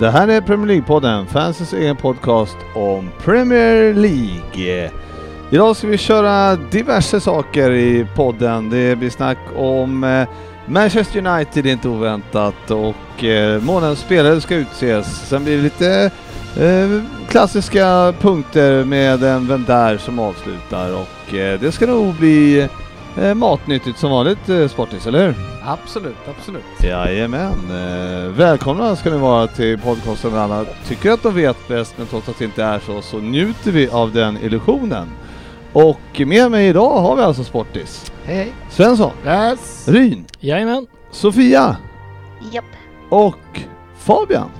Det här är Premier League-podden, fansens egen podcast om Premier League. Idag ska vi köra diverse saker i podden. Det blir snack om eh, Manchester United, inte oväntat, och eh, månadens spelare ska utses. Sen blir det lite eh, klassiska punkter med en vän där som avslutar och det ska nog bli eh, matnyttigt som vanligt, eh, Sportis, eller hur? Absolut, absolut. Jajamän. Eh, välkomna ska ni vara till podcasten där alla tycker att de vet bäst men trots att det inte är så så njuter vi av den illusionen. Och med mig idag har vi alltså Sportis. Hej hej. Svensson, Yes. Ryn, Jajamän. Sofia Japp. och Fabian.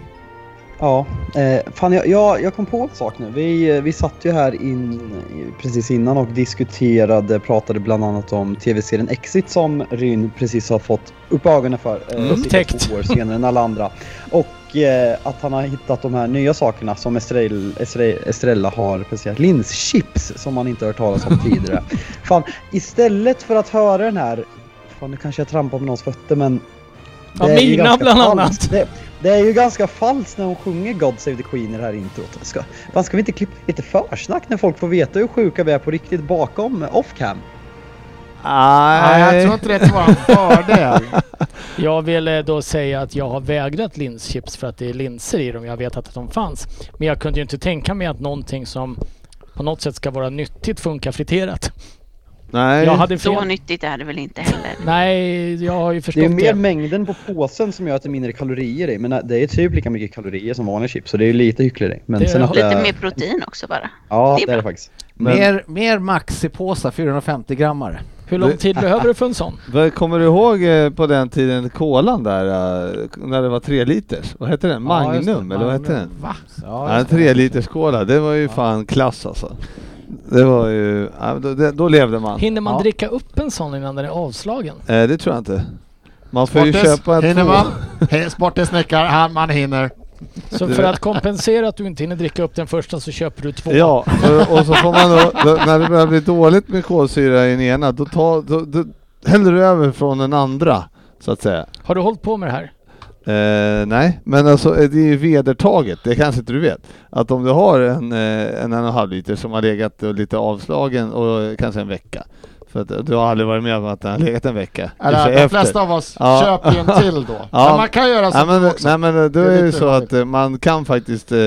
Ja, eh, fan jag, jag, jag kom på en sak nu. Vi, eh, vi satt ju här in, precis innan och diskuterade, pratade bland annat om tv-serien Exit som Ryn precis har fått upp ögonen för. Eh, Mm. två år senare än alla andra. Och eh, att han har hittat de här nya sakerna som Estrella, Estre- Estrella har presenterat. Linschips som man inte hört talas om tidigare. fan, istället för att höra den här, fan nu kanske jag trampar på någons fötter men Ja, det är ju mina ganska bland annat. falskt. Det, det är ju ganska falskt när hon sjunger God Save the Queen i det här introt. Ska, fan, ska vi inte klippa lite försnack när folk får veta hur sjuka vi är på riktigt bakom off-cam? Nej, jag tror inte det till våran fördel. Jag vill eh, då säga att jag har vägrat linschips för att det är linser i dem. Jag vet att de fanns. Men jag kunde ju inte tänka mig att någonting som på något sätt ska vara nyttigt funkar friterat. Nej, Jag hade Så fel. nyttigt är det väl inte heller. Nej, jag har ju Det förstått är det. ju mer mängden på påsen som gör att det är mindre kalorier i. Men det är typ lika mycket kalorier som vanliga chips. Så det är ju lite hyckleri. Men Det sen har- att Lite det- mer protein också bara. Ja, det är det är det faktiskt. Men- Mer, mer maxipåsar, 450 grammar. Hur lång Det- tid behöver du för en sån? Kommer du ihåg eh, på den tiden kolan där, eh, när det var tre liters? Vad hette den? Ja, det. Magnum, eller vad hette den? Va? Ja, en just det. tre liters cola, det var ju fan klass alltså. Det var ju, ja, då, det, då levde man. Hinner man Ja. dricka upp en sån innan den är avslagen? Eh, det tror jag inte. Man får ju köpa en hinner två. man? Sportis snickar, han, man hinner. Så Du- för att kompensera att du inte hinner dricka upp den första så köper du två. Ja, och, och så får man då, då, när det börjar bli dåligt med kolsyra i den ena, då, tar, då, då häller du över från den andra, så att säga. Har du hållit på med det här? Eh, nej, men alltså eh, det är ju vedertaget, det kanske inte du vet, att om du har en, eh, en en och en halv liter som har legat och lite avslagen och kanske en vecka, för att du har aldrig varit med om att den har legat en vecka. Eller, de efter. flesta av oss Ja. köper ju en till då. Ja. Men man kan göra så Nej men, också. nej men då Det är är det så roligt. att eh, man kan faktiskt, eh,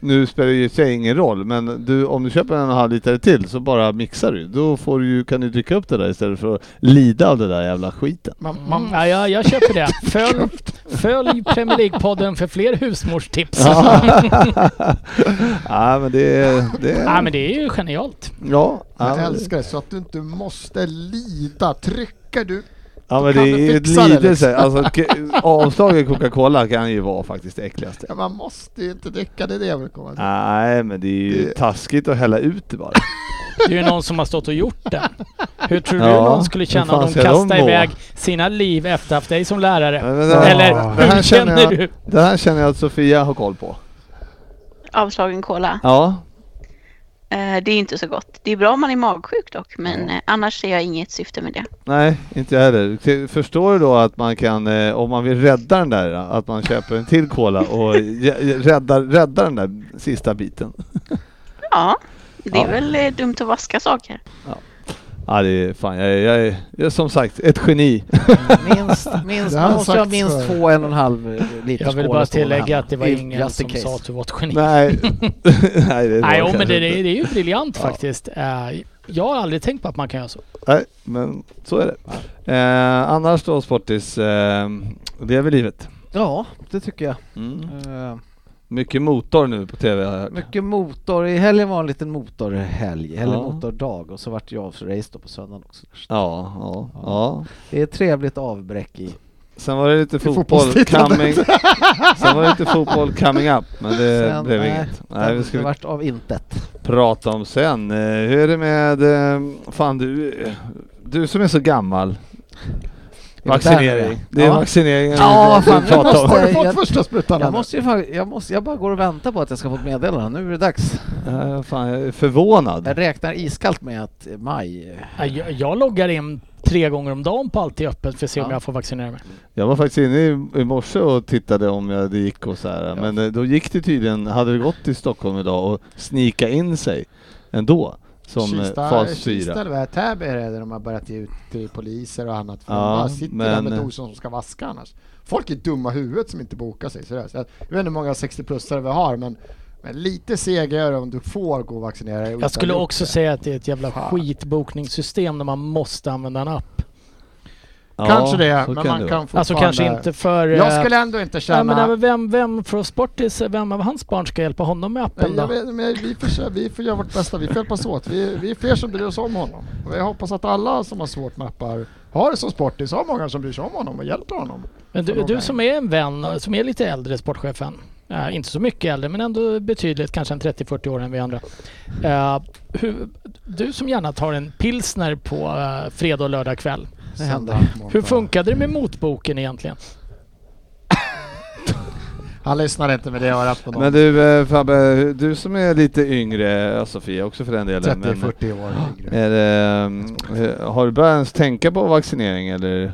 nu spelar det ju sig ingen roll, men du, om du köper en och en halv liter till så bara mixar du. Då får du, kan du dricka upp det där istället för att lida av det där jävla skiten. Man, man, Mm, ja, jag, jag köper det. Följ, följ Premier League-podden för fler husmorstips. ja men det är... Det är Ja, men det är ju genialt. ja, ja, jag älskar det så att du inte måste lida. Trycker du Ja men det är ju ett lidelse. liksom. Alltså, avslagen Coca-Cola kan ju vara faktiskt det äckligaste. Ja, man måste ju inte dricka, det är det jag vill komma till. Nej men det är ju Det- taskigt att hälla ut det bara. Det är ju någon som har stått och gjort det. Hur tror du Ja, någon skulle känna om de ska de iväg sina liv efter haft dig som lärare? Men det här- Eller här hur känner känner jag- du? Det här känner jag att Sofia har koll på. Avslagen cola. Ja, det är inte så gott. Det är bra om man är magsjuk dock, men eh, annars ser jag inget syfte med det. nej inte jag heller. Förstår du då att man kan, eh, om man vill rädda den där, att man köper en till cola och räddar, räddar den där sista biten? Ja, det är Ja. väl eh, dumt att vaska saker. Ja det är fan, jag, är- jag, är, jag är som sagt ett geni. Minst, minst, man måste ha minst två en och en halv liter Jag vill bara tillägga att det var ingen som case. sa att du var ett geni. Nej, nej det Nej, jo, men det, det, inte. det är ju briljant Ja. faktiskt. Eh, Jag har aldrig tänkt på att man kan göra så. Nej, men så är det. Eh, annars då Sportis, eh, det är väl livet? Ja, det tycker jag. Mm. Eh, Mycket motor nu på TV har jag hört. Mycket motor. I helgen var en liten motorhelg, eller Ja. motordag och så vart det ju avsrace då på söndagen också. Ja, ja, ja. Det är ett trevligt avbräck i. Sen var det lite fotboll coming... Sen var det lite fotboll coming up, men det Sen, blev nej, inget. Nej, vi det ska vart av intet. prata om sen. Eh, Hur är det med... eh, Fan du... Du som är så gammal. Vaccinering. Det är Ja. vaccineringen Ja, vi fan, nu om. Har du Jag- fått jag- första sprutan? Jag måste ju jag, måste, jag bara går och väntar på att jag ska få ett meddelande. Nu är det dags. Ja, fan, jag är förvånad. Jag räknar iskallt med att maj... Ja, Jag, jag loggar in tre gånger om dagen på Alltid öppet för att se om Ja. jag får vaccinera mig. Jag var faktiskt inne i, i morse och tittade om jag, det gick och så här. Men eh, då gick det tydligen, hade det gått till Stockholm idag och snika in sig ändå. Som eh, fas 4. Kista eller? Täby är det där de har börjat ge ut till poliser och annat. För Ja, de bara sitter där men- med doser som ska vaska annars. Folk är dumma huvudet som inte bokar sig. Seriöst. Jag vet inte hur många 60-plussare vi har men, men lite segare om du får gå och vaccinera dig. Jag skulle också det. säga att det är ett jävla Fan. skitbokningssystem där man måste använda en app. Ja, Kanske det, men kan man det kan vara. fortfarande... Alltså kanske inte för... Jag eh, skulle ändå inte Ja, känna... men även vem, vem från Sportis, vem av hans barn ska hjälpa honom med appen då? vet, men vi, får, vi får göra vårt bästa, vi får hjälpas åt. Vi, vi är fler som bryr oss om honom. Och jag hoppas att alla som har svårt med appar har det som sportis, har många som bryr sig om honom och hjälper honom. Men du, du som är en vän, som är lite äldre, sportchefen. Eh, inte så mycket äldre, men ändå betydligt, kanske en 30-40 år än vi andra. Eh, hur, du som gärna tar en pilsner på eh, fredag och lördag kväll. Det händer. Hur funkade det med motboken egentligen? Han lyssnar inte med det örat på någon. Men du eh, Fabbe, du som är lite yngre, ja, Sofia också för den delen. men- 30-40 år yngre. Är det, eh, har du börjat ens tänka på vaccinering eller?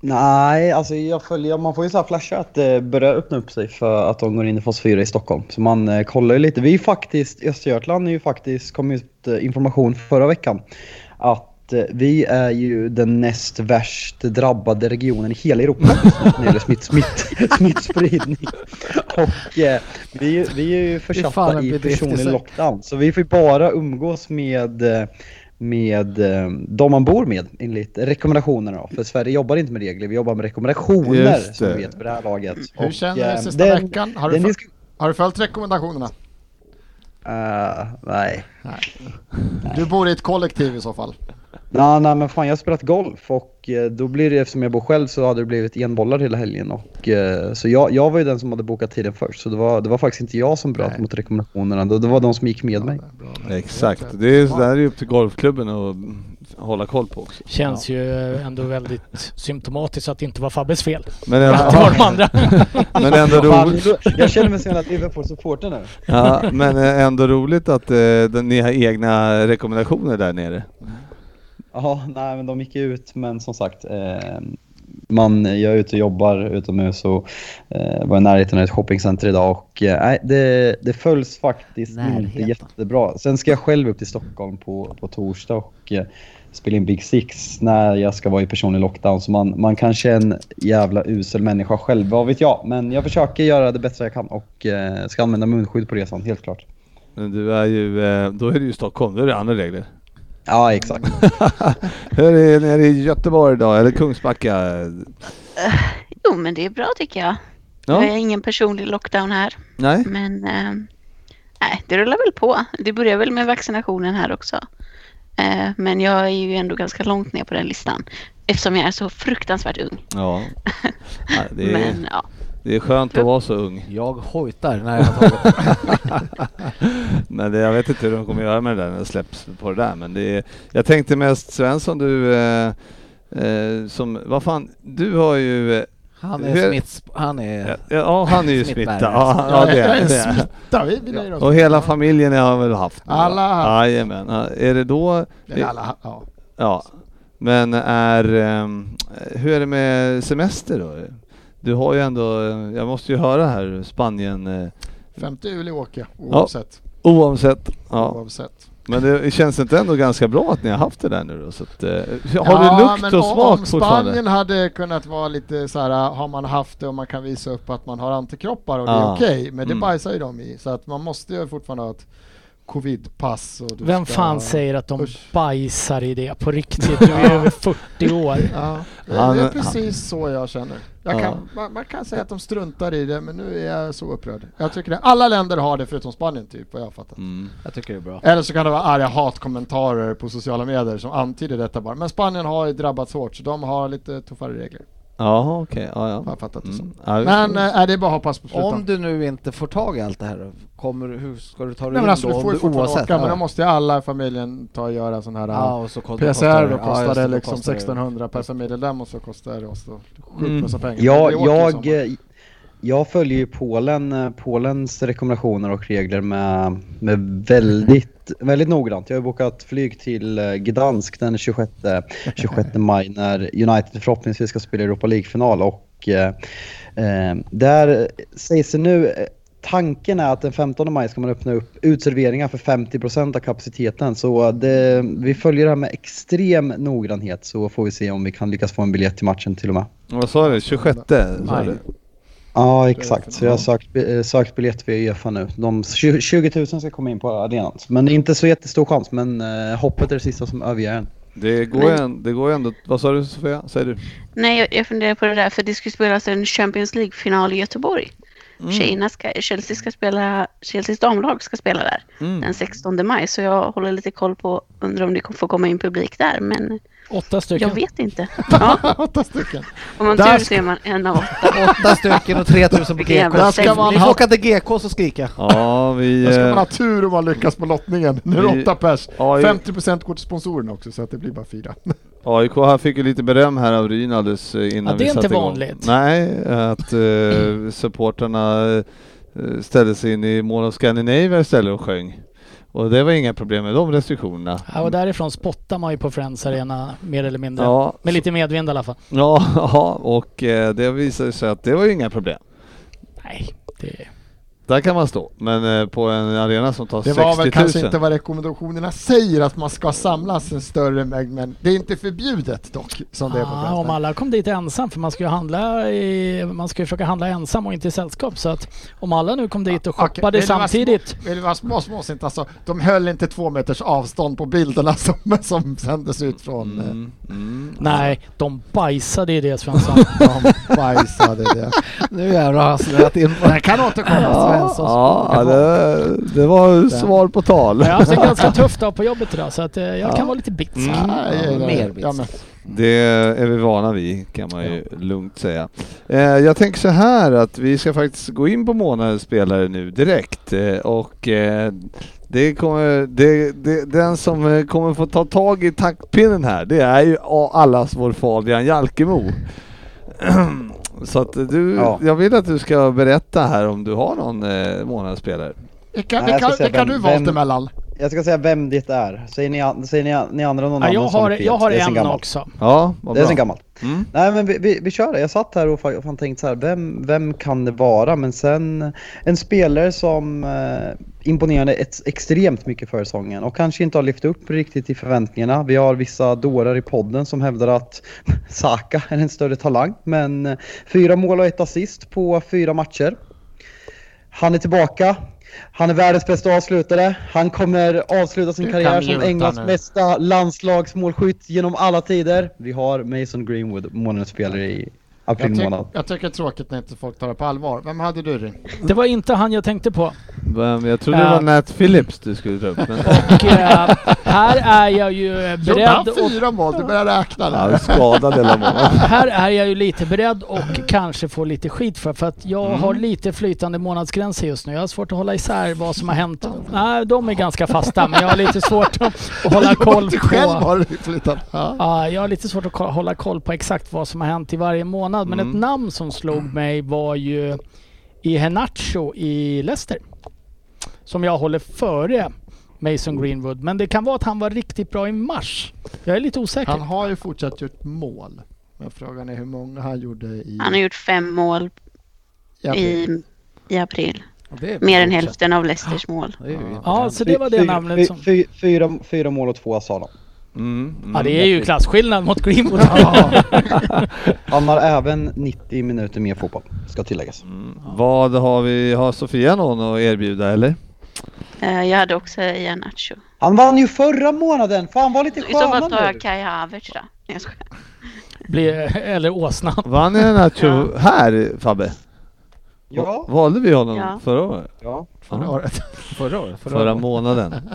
Nej, alltså jag följer, man får ju så här flashar att det börjar öppna upp sig för att de går in i fas 4 i Stockholm. Så man eh, kollar ju lite. Vi är faktiskt, Östergötland är ju faktiskt, kom ut eh, information förra veckan att eh, vi är ju den näst värst drabbade regionen i hela Europa när det gäller smitt, smitt, smittspridning. Och eh, vi, är- vi är ju försatta i personlig lockdown. Så vi får ju bara umgås med eh, med eh, de man bor med enligt rekommendationerna. För Sverige jobbar inte med regler, vi jobbar med rekommendationer som det. vi vet för det här laget. Hur Och, känner du sista den- veckan? Har du, den föl- disk- har du följt rekommendationerna? Eh, nej. Du bor i ett kollektiv i så fall. Nej, nej men fan jag har spelat golf och eh, då blir det eftersom jag bor själv så hade det blivit enbollar hela helgen och eh, så jag, jag var ju den som hade bokat tiden först så det var, det var faktiskt inte jag som bröt Nej. mot rekommendationerna, det, det var de som gick med mig. Exakt, det är, det här är ju upp till golfklubben att hålla koll på också. Känns ju ändå väldigt symptomatiskt att det inte var Fabbes fel. Men Det ändå, var de andra. men ändå roligt, jag känner mig som en Liverpool-supporter nu. ja, men eh, ändå roligt att eh, ni har egna rekommendationer där nere. Ja, nej men de gick ut men som sagt eh, man, jag är ute och jobbar utomhus och eh, var i närheten av ett shoppingcenter idag och eh, nej, det, det följs faktiskt inte Närheten. jättebra. Sen ska jag själv upp till Stockholm på, på torsdag och eh, spela in Big Six när jag ska vara i personlig lockdown. Så man, man kanske är en jävla usel människa själv, vad vet jag. Men jag försöker göra det bästa jag kan och eh, ska använda munskydd på resan, helt klart. Men du är ju, eh, då är det ju Stockholm, då är det andra regler. Ja, exakt. Hur är det nere i Göteborg då, eller Kungsbacka? Jo, men det är bra tycker jag. Ja, Jag har ingen personlig lockdown här. nej? Men eh, nej, det rullar väl på. Det börjar väl med vaccinationen här också. Eh, men jag är ju ändå ganska långt ner på den listan. Eftersom jag är så fruktansvärt ung. Ja. Nej, det, är, Men ja, det är skönt att vara så ung. Jag hojtar när jag har tagit Men det, jag vet inte hur de kommer göra med det där när det släpps på det där. Men det är, jag tänkte mest Svensson, du eh, eh, som, vad fan, du har ju, eh, Han är smitts... Han är... ja, ja han är ju smittad. Ja, ja, det är det. Smitta, vi, vi nöjer oss Och hela det. familjen har väl haft det? Alla har haft. Jajamän. Ja, Är det då, Eller alla, ja. ja. Men är, ehm, hur är det med semester då? Du har ju ändå, eh, jag måste ju höra här, Spanien, eh, 5 juli åker oavsett. oavsett. Ja. oavsett. Men det känns inte ändå ganska bra att ni har haft det där nu då? Så att, eh, har Ja, du lukt och smak Om? Spanien hade kunnat vara lite så här, har man haft det och man kan visa upp att man har antikroppar och det Ja. är okej, men det Mm. bajsar ju de i. Så att man måste ju fortfarande ha ett covidpass och du Vem ska... fan säger att de Usch. bajsar i det på riktigt? Du är över 40 år. Ja, det är precis så jag känner. Jag Ja. kan, man, man kan säga att de struntar i det, men nu är jag så upprörd. Jag tycker det. Alla länder har det förutom Spanien, typ, vad jag har fattat. Mm. Jag tycker det är bra. Eller så kan det vara arga hatkommentarer på sociala medier som antyder detta bara. Men Spanien har ju drabbats hårt, så de har lite tuffare regler. Jaha, okej. Ja, Har ja. jag fattat det som. Mm. Ja, vi Men får- äh, det är bara att hoppas på slutet. Om du nu inte får tag i allt det här, kommer, hur ska du ta dig Nej in men alltså då? du om får ju du fortfarande oavsett- åka, men ja. då måste ju alla i familjen ta och göra sån här Ja, och så ko- PCR, kostar då det- ja, kostar just det liksom kostar det- 1600 per familjemedlem och så kostar det oss då sjukt Mm. massa pengar. Ja, jag, eh, jag följer ju Polen, eh, Polens rekommendationer och regler med, med väldigt, väldigt noggrant. Jag har bokat flyg till eh, Gdansk den 26, 26 maj när United förhoppningsvis ska spela Europa League-final och eh, eh, där sägs det nu Tanken är att den 15 maj ska man öppna upp utserveringar för 50% av kapaciteten. Så det, vi följer det här med extrem noggrannhet så får vi se om vi kan lyckas få en biljett till matchen till och med. Vad sa du? 26? Sa Maj. Ja, exakt. Så jag har sökt, eh, sökt biljett via Uefa nu. De 20 20 000 ska komma in på arenan. Men det är inte så jättestor chans, men eh, hoppet är det sista som överger en. Det går, ju det går ju ändå... Vad sa du Sofia? Säger du? Nej, jag, jag funderar på det där för det ska spelas en Champions League-final i Göteborg. Mm. Tjejerna ska, Chelsea ska spela, Chelseas damlag ska spela där Mm. den 16 maj. Så jag håller lite koll på, undrar om det får komma in publik där. Men Åtta stycken. jag vet inte. Ja, Åtta stycken. om man Där tur ska- så är man en av åtta. Åtta stycken och 3000 på GK. Där ska man Ni får ha- åka till GK och skrika. Ja, vi... Då ska man eh, ha tur om man lyckas på lottningen. Nu är det åtta pers. Ja, 50% går till sponsorerna också så att det blir bara fyra. AIK här fick ju lite beröm här av Ryn alldeles eh, innan Ja, det är vi satte inte igång. vanligt. Nej, att uh, supporterna eh, ställde sig in i Mall of Scandinavia istället och sjöng. Och det var inga problem med de restriktionerna. Ja, och därifrån spottar man ju på Friends Arena mer eller mindre. Ja, Med lite medvind i alla fall. ja, ja, och eh, det visade sig att det var ju inga problem. Nej, det... Där kan man stå, men eh, på en arena som tar Det 60 000. var väl kanske inte vad rekommendationerna säger att man ska samlas en större mängd men det är inte förbjudet dock som det är på Ah, om alla kom dit ensam, för man ska ju handla i, man ska ju försöka handla ensam och inte i sällskap. Så att om alla nu kom dit och shoppade vara samtidigt. Små, vill du vara små, småsint alltså? De höll inte två meters avstånd på bilderna som, som sändes ut från... eh, Mm, mm. Nej, de bajsade i det Svensson. De bajsade det. Nu jävlar har han snöat in på Den kan återkomma. Ja, Svenssons ja det, det var svar på tal. Jag har haft en ganska tuff dag på jobbet idag så att eh, jag Ja. kan vara lite bitsk. Mm. Gillar Mer det. bits. Ja, men, Det är vi vana vid kan man ju lugnt säga. Eh, jag tänker så här att vi ska faktiskt gå in på månadens spelare nu direkt eh, och eh, det kommer, det, det, den som eh, kommer få ta tag i taktpinnen här det är ju allas vår Fabian Jalkemo. Så att du, Ja. jag vill att du ska berätta här om du har någon eh, månadens spelare. det kan, Nej, det kan, det kan vem- du valt vem- emellan. Jag ska säga vem det är. Säger ni, säger ni, ni andra någon Ja, annan jag som har, är fel? jag har Det är en också. Ja, vad Det är bra. sen gammalt. Mm. Nej men vi, vi, vi kör det. Jag satt här och fan, fan tänkte så här, vem, vem kan det vara? Men sen en spelare som eh, imponerade ett, extremt mycket för säsongen och kanske inte har lyft upp riktigt i förväntningarna. Vi har vissa dårar i podden som hävdar att Saka är en större talang. Men eh, fyra mål och ett assist på fyra matcher. Han är tillbaka. Han är världens bästa avslutare. Han kommer avsluta sin karriär som Englands nu. bästa landslagsmålskytt genom alla tider. Vi har Mason Greenwood, månadens spelare i april Jag, tyck, månad. jag tycker det är tråkigt när inte folk tar det på allvar. Vem hade du Rin? Det var inte han jag tänkte på. Vem- Jag trodde det Ja. var Nat Phillips du skulle ta upp. Men... Och eh, här är jag ju Gjorde han beredd och fyra mål? Du börjar räkna Ja, där. skadad hela månaden. här är jag ju lite beredd och kanske får lite skit för, för att jag Mm. har lite flytande månadsgränser just nu. Jag har svårt att hålla isär vad som har hänt. Nej, de är ganska fasta, men jag har lite svårt att, hålla koll Du själv på... har du flyttat. Ja. Ja, jag har lite svårt att hålla koll på exakt vad som har hänt i varje månad. Men Mm. ett namn som slog mig var ju Iheanacho i Leicester. Som jag håller före Mason Greenwood. Men det kan vara att han var riktigt bra i mars. Jag är lite osäker. Han har ju fortsatt gjort mål. Men frågan är hur många han gjorde i... Han har gjort fem mål i april. i, i april. Mer än hälften av Leicesters mål. Ja, så det var det namnet som... fy- Fyra, fyra mål och två sa han. Mm, mm. Ja, det är ju klasskillnad mot Greenwood. Han har även 90 minuter mer fotboll, ska tilläggas. Mm. Vad har vi, har Sofia någon att erbjuda eller? Eh, jag hade också Iheanacho. Han vann ju förra månaden! Fan var lite I så fall tar jag! Kai Havertz då. Nej, jag skojar. Blir, eller åsnan. Vann ni Nacho här Fabbe? Ja. Valde vi honom Ja. förra året? ja. Förra året. Förra året? Förra månaden.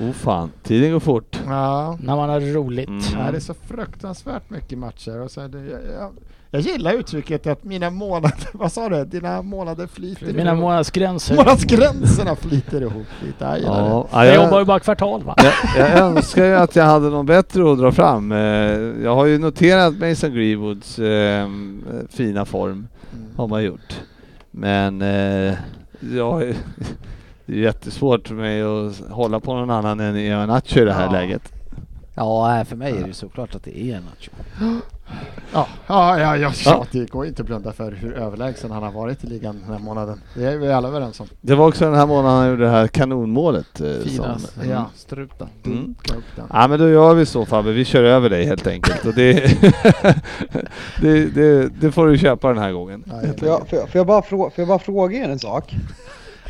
Oh fan, tiden går fort. Ja. När man har roligt. Mm. Ja, det är så fruktansvärt mycket matcher. Och så är det, jag, jag, jag gillar uttrycket att mina månader, vad sa du? Dina månader flyter Mina ihop. månadsgränser. Månadsgränserna flyter ihop lite. Jag gillar det. Ja, Jag jobbar ju jag, bara kvartal va? jag, jag önskar ju att jag hade något bättre att dra fram. Eh, Jag har ju noterat Mason Greenwoods eh, fina form, har man gjort. Men eh, jag, det är jättesvårt för mig att hålla på någon annan än Iheanacho i det här Ja. läget. Ja, för mig är det såklart att det är Nacho. Ja, ja, ja, Ja. att det går inte att blunda för hur överlägsen han har varit i ligan den här månaden. Det är vi alla överens om. Det var också den här månaden han gjorde det här kanonmålet. eh, Fina som- Ja. struten. Mm. Den. Ja men då gör vi så Fabbe, vi kör över dig helt enkelt. Och det, det, det, det får du köpa den här gången. Ja, Får, jag, får, jag, bara frå, får jag bara fråga er en sak?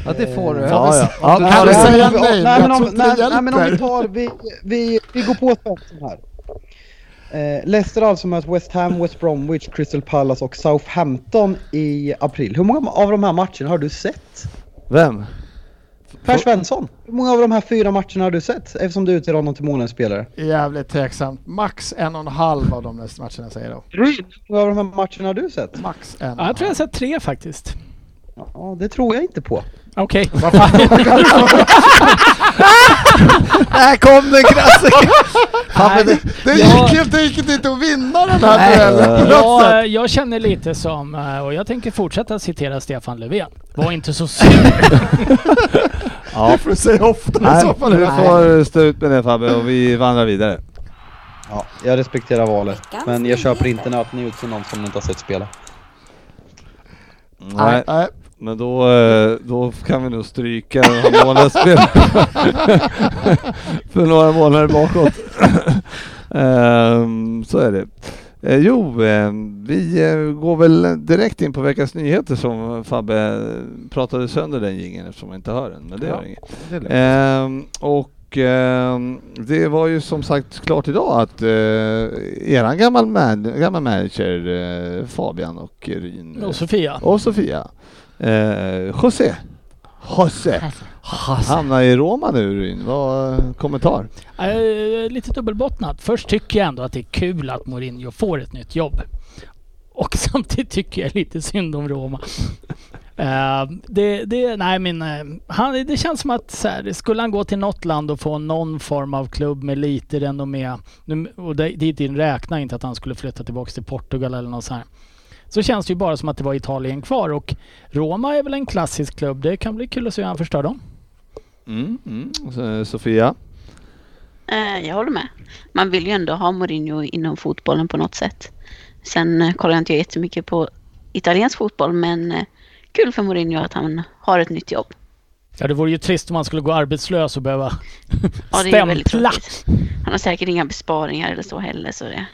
Ja, det får du. Ja, ja. Du Ja, du säga om vi- nej? nej, men om, nej, nej men om vi tar, vi, vi, vi går på Svensson här. Eh, Leicester alltså möter West Ham, West Bromwich, Crystal Palace och Southampton i april. Hur många av de här matcherna har du sett? Vem? Per Svensson, hur många av de här fyra matcherna har du sett? Eftersom du utser honom till månadens spelare. Jävligt tveksamt. Max en och en halv av de nästa matcherna säger jag då. Hur många av de här matcherna har du sett? Max en. Ja, jag tror jag har sett tre faktiskt. Ja, det tror jag inte på. Okej. Där kom den men det, Det gick helt enkelt inte att vinna den här duellen. Jag, jag känner lite som, eh, och jag tänker fortsätta citera Stefan Löfven. Var inte så sur. Ja. Det får du säga ofta i Nej, så fall. du får stå ut med det Fabbe och vi vandrar vidare. Ja, jag respekterar valet. Men jag köper inte att ni utser någon som ni inte har sett spela. Nej, Nej. Men då, eh, då kan vi nog stryka den här månadsspelet för några månader bakåt. Ehm, så är det. Eh, jo, eh, vi eh, går väl direkt in på veckans nyheter som Fabbe pratade sönder den jingeln eftersom man inte hör den, men det Ja. gör inget. det. Ehm, och ehm, det var ju som sagt klart idag att uh, eran gammal, man, gammal manager eh, Fabian och Ryn eh, Och Sofia. och Sofia, eh, José, José hamnar i Roma nu Ryn. Vad kommentar? Eh, lite dubbelbottnat. Först tycker jag ändå att det är kul att Mourinho får ett nytt jobb. Och samtidigt tycker jag lite synd om Roma. Eh, det, det, nej men, eh, han, det känns som att så här, skulle han gå till något land och få någon form av klubb med lite renommé, nu, och det- dit räknar inte att han skulle flytta tillbaka till Portugal eller något så här. Så känns det ju bara som att det var Italien kvar och Roma är väl en klassisk klubb. Det kan bli kul att se hur han förstör dem. Mm, mm. Så, Sofia? Eh, jag håller med. Man vill ju ändå ha Mourinho inom fotbollen på något sätt. Sen eh, kollar jag inte jättemycket på italiensk fotboll men eh, kul för Mourinho att han har ett nytt jobb. Ja, det vore ju trist om han skulle gå arbetslös och behöva Ja, det är väldigt stämpla. tråkigt. Han har säkert inga besparingar eller så heller så det...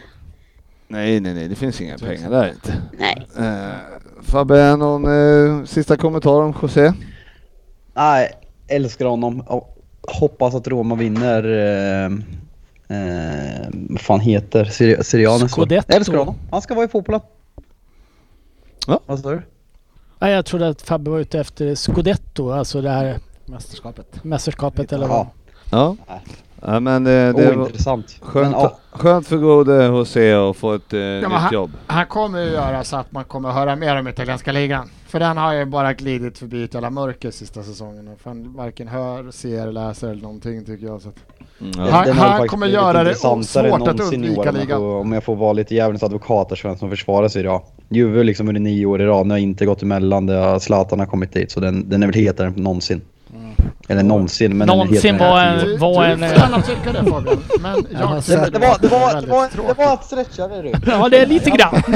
Nej, nej, nej, det finns inga pengar där inte. Nej. Eh, Fabbe, någon eh, sista kommentar om José? Nej, älskar honom och hoppas att Roma vinner... Eh, eh, vad fan heter så. Scudetto. Älskar honom. Han ska vara i fotbollen. Ja. Vad sa du? Nej, jag trodde att Fabbe var ute efter Scudetto, alltså det här Mästerskapet. mästerskapet eller vad. Ja, Ja. Ja men eh, det var ointressant. skönt, Men, ja, skönt för gode José att få ett eh, men nytt han- jobb. Han kommer ju göra så att man kommer höra mer om italienska ligan. För den har ju bara glidit förbi ett jävla mörker sista säsongen. Och fan varken hör, ser, läser eller någonting tycker jag. Så att Mm, Han- ja. han kommer göra det svårt att undvika om jag ligan. får- Om jag får vara lite djävulens advokat här som försvarar sig idag. Juve liksom under nio år i rad, nu har inte gått emellan. Det har Zlatan har kommit dit, så den, den är väl hetare än någonsin. Eller någonsin, men Någonsin var en- du, var du en, får eh, gärna tycka det Fabian. Men jag sett- det var, det, var, det, var, det var att stretcha det du. Ja, det är lite grann.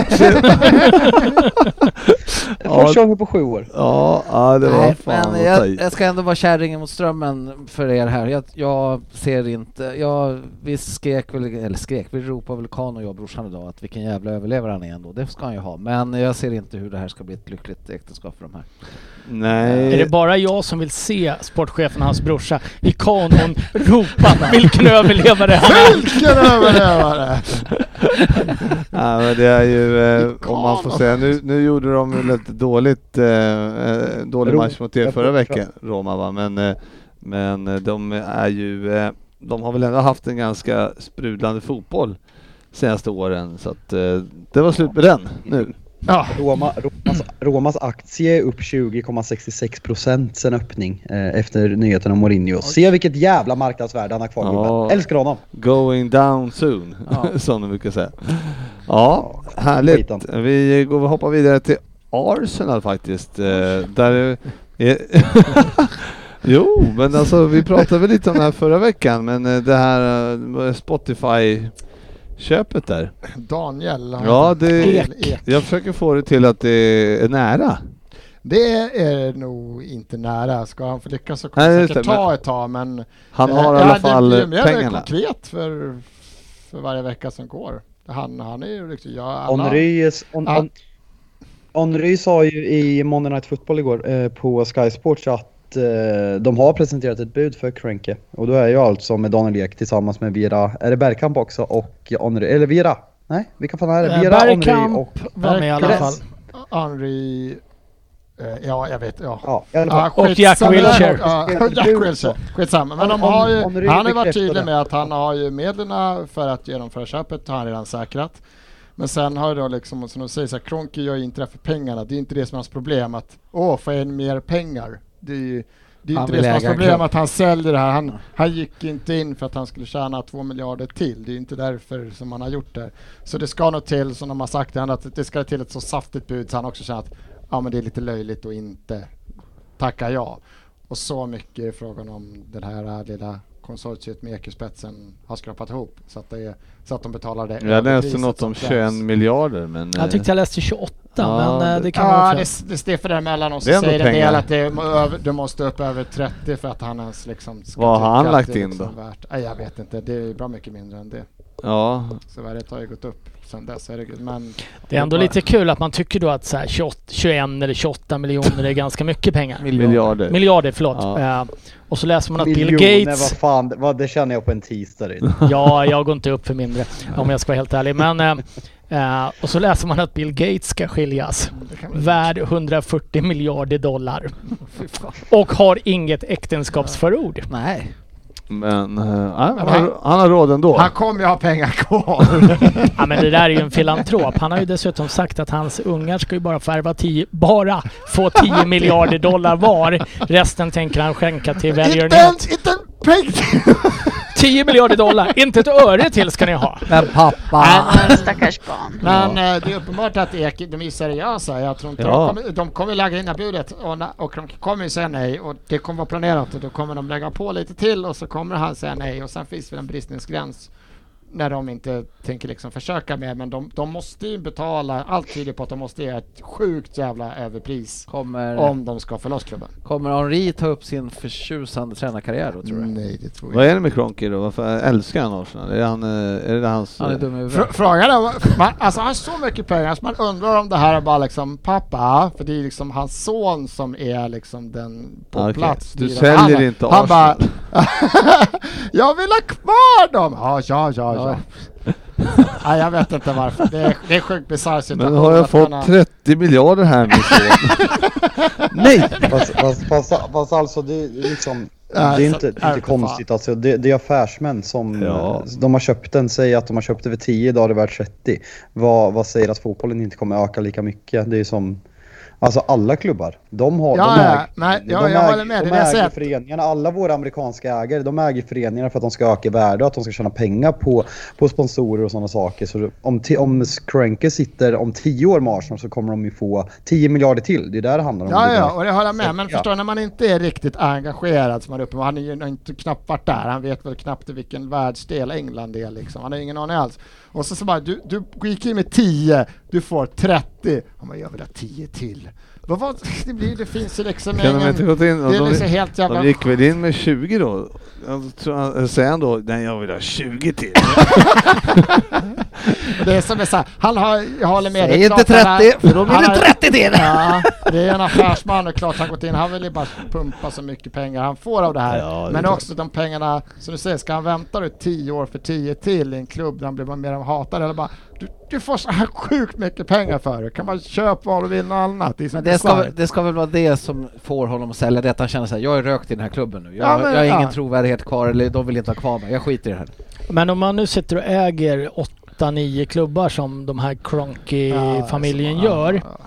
Första gången på sju år. Ja, ja, det var Nej, fan men jag, jag ska ändå vara kärringen mot strömmen för er här. Jag, jag ser inte, jag, vi skrek väl, eller skrek, vi ropade väl Kan och jag och brorsan idag att vilken jävla överlevare han är ändå. Det ska han ju ha. Men jag ser inte hur det här ska bli ett lyckligt äktenskap för de här. Nej. Är det bara jag som vill se sportchefen och hans brorsa i kanon ropa vilken överlevare han är. Vilken överlevare! Ja, men det är ju, eh, om man får säga, nu, nu gjorde de ju lite dåligt, eh, eh, dålig match mot er förra veckan, Roma va, men, eh, men eh, de är ju, eh, de har väl ändå haft en ganska sprudlande fotboll senaste åren, så att eh, det var slut med den nu. Ja, Roma, Romas, Romas aktie är upp 20,66% sen öppning eh, efter nyheten om Mourinho. Se vilket jävla marknadsvärde han har kvar Ja. Älskar honom. Going down soon, Ja. som de brukar säga. Ja, härligt. Vi går och hoppar vidare till Arsenal faktiskt. eh, Där är Jo, men alltså vi pratade väl lite om det här förra veckan, men eh, det här eh, Spotify-köpet där. Daniel. Ja, det, Ek. jag försöker få det till att det är nära. Det är nog inte nära. Ska han få lyckas så Nej, kommer det säkert det, ta ett tag men... Han eh, har i alla det fall blir mer pengarna. konkret för, för varje vecka som går. Han, han är ju riktigt... Ja, on, Ja. on, Henry sa ju i Monday Night Football igår eh, på Sky Sports att eh, de har presenterat ett bud för Krönke. Och då är ju alltså med Daniel Ek tillsammans med Vira, är det Bergkamp också och Henry, eller Vira? Nej, vilka fan är det? Eh, Vira, Henry Bergkamp och... var med i alla fall. Henry... eh, Ja, jag vet. Ja. Ja. Ja, Och Jack. Wilshere. Ja, Jack Wilshere. Skitsamma. Men de har ju, han har ju varit tydlig det. med att han har ju medlen för att genomföra köpet har han redan säkrat. Men sen har ju då liksom, som de säger, så här, Kroenke gör ju inte det för pengarna. Det är inte det som är hans problem att åh, få in mer pengar. Det är ju det är Han inte det som är problem att han säljer det här. Han, han gick inte in för att han skulle tjäna två miljarder till. Det är inte därför som han har gjort det. Så det ska nog till, som de har sagt, att det ska till ett så saftigt bud så han också känner att ja, men det är lite löjligt att inte tacka ja. Och så mycket är frågan om den här lilla konsortiet med Ekespetsen har skrapat ihop så att, det är, så att de betalar det Jag läste något som om krävs. 21 miljarder men... Jag tyckte jag läste 28 Ja, men eh, det- det kan Ja, det, det sticker däremellan och så Det säger en del att det, det måste upp över 30 för att han ens liksom ska Vad har han lagt in liksom då? Värt. Nej, jag vet inte, det är bra mycket mindre än det. Ja, Så värdet har ju gått upp sen dess, herregud. Men Det är ändå bara- lite kul att man tycker då att så här 28, 21 eller 28 miljoner är ganska mycket pengar. miljarder. Miljarder, förlåt. Ja. Eh, och så läser man att Bill Miljoner, Gates... vad fan, det- vad, det känner jag på en tisdag. Ja, jag går inte upp för mindre om jag ska vara helt ärlig. Men, eh, eh, och så läser man att Bill Gates ska skiljas. väl- Värd 140 miljarder dollar. Och har inget äktenskapsförord. Nej. Men uh, han, har, han- har råd ändå. han kommer ju ha pengar kvar. Ja men det där är ju en filantrop. Han har ju dessutom sagt att hans ungar ska ju bara få 10, bara få 10 miljarder dollar var. Resten tänker han skänka till inte välgörenhet. ens, inte en peng! 10 miljarder dollar, inte ett öre till ska ni ha. Men pappa! Men stackars barn. Men eh, det är uppenbart att Ek, de är seriösa. Jag tror inte Ja. de, kommer, de kommer lägga in det budet och, na- och de kommer ju säga nej och det kommer vara planerat och då kommer de lägga på lite till och så kommer han säga nej och sen finns väl en bristningsgräns när de inte tänker liksom försöka mer men de, de måste ju betala, allt tyder på att de måste ge ett sjukt jävla överpris Kommer, om de ska få loss klubben. kommer Henri ta upp sin förtjusande tränarkarriär då tror du? Nej det tror Vad är det med Kroenke då? Varför älskar han Arsenal? Är det, han, eh, är det hans... Han är eh, dum i Fr-. Frågan är, man, alltså han har så mycket pengar så man undrar om det här är bara liksom pappa, för det är liksom hans son som är liksom den på Okej, plats. du säljer han, inte Han bara, Arsenal. jag vill ha kvar dem! Ja, ja, ja, ja. Nej, jag vet inte varför. Det är, det är sjukt bisarr situation. Men har jag fått har- 30 miljarder här son? Nej! Fast, fast, fast, fast alltså det är liksom det Ja, är inte, är inte det konstigt alltså. Det, det är affärsmän som Ja. de har köpt den, säger att de har köpt det för 10, idag är det värt 30. Vad, vad säger att fotbollen inte kommer öka lika mycket? Det är som Alltså alla klubbar, de har, Ja, de ja, äger, nej, ja, de jag äger, håller med. De det äger säger. föreningarna, alla våra amerikanska ägare, de äger föreningarna för att de ska öka värde och att de ska tjäna pengar på, på sponsorer och sådana saker. Så om, om Kroenke sitter om 10 år med Arsenal så kommer de ju få 10 miljarder till. Det är där det handlar om. Ja, Det ja, och det håller jag med. Men ja. förstår när man inte är riktigt engagerad som han är uppe Han är ju inte knappt varit där. Han vet väl knappt i vilken världsdel England är liksom. Han har ingen aning alls. Och så, så bara, du, du gick in med 10, du får 30. Han bara, jag vill ha 10 till. Vad var det? Blir, det finns ju liksom Kan de ingen... inte gått in? Det är De, liksom helt jävla... de gick väl in med 20 då? Tror han- Säger han då, nej jag vill ha 20 till. Det är som är så här, han har, jag håller med. det Säg inte klart han 30 för då blir det har- 30 till! Ja, det är en affärsman och klart han gått in. Han vill ju bara pumpa så mycket pengar han får av det här. Ja, det Men också de pengarna, som du säger, ska han vänta då 10 år för 10 till i en klubb där han blir mer hatad eller bara du, du får så här sjukt mycket pengar för det. Kan man köpa vad du vill och annat. Det så Men det ska, det ska väl vara det som får honom att sälja det, att han känner sig jag är rökt i den här klubben nu. Jag, Ja, men- jag har ingen ja. trovärdighet kvar, eller de vill inte ha kvar mig. Jag skiter i det här. Men om man nu sitter och äger 8-9 klubbar som de här Cronky-familjen Ja, gör. ja.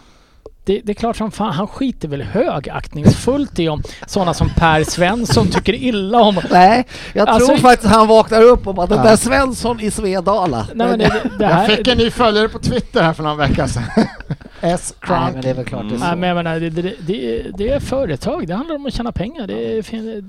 Det, det är klart som fan, han skiter väl högaktningsfullt i om sådana som Per Svensson tycker illa om... Nej, jag Alltså- tror faktiskt han vaknar upp om att den där Svensson i Svedala. Nej men det, det Jag här... fick en ny följare på Twitter här för någon vecka sedan. S. Nej, Crunk. men det är väl klart det är så. Nej men jag menar, det, det, det, det är företag, det handlar om att tjäna pengar. Det är,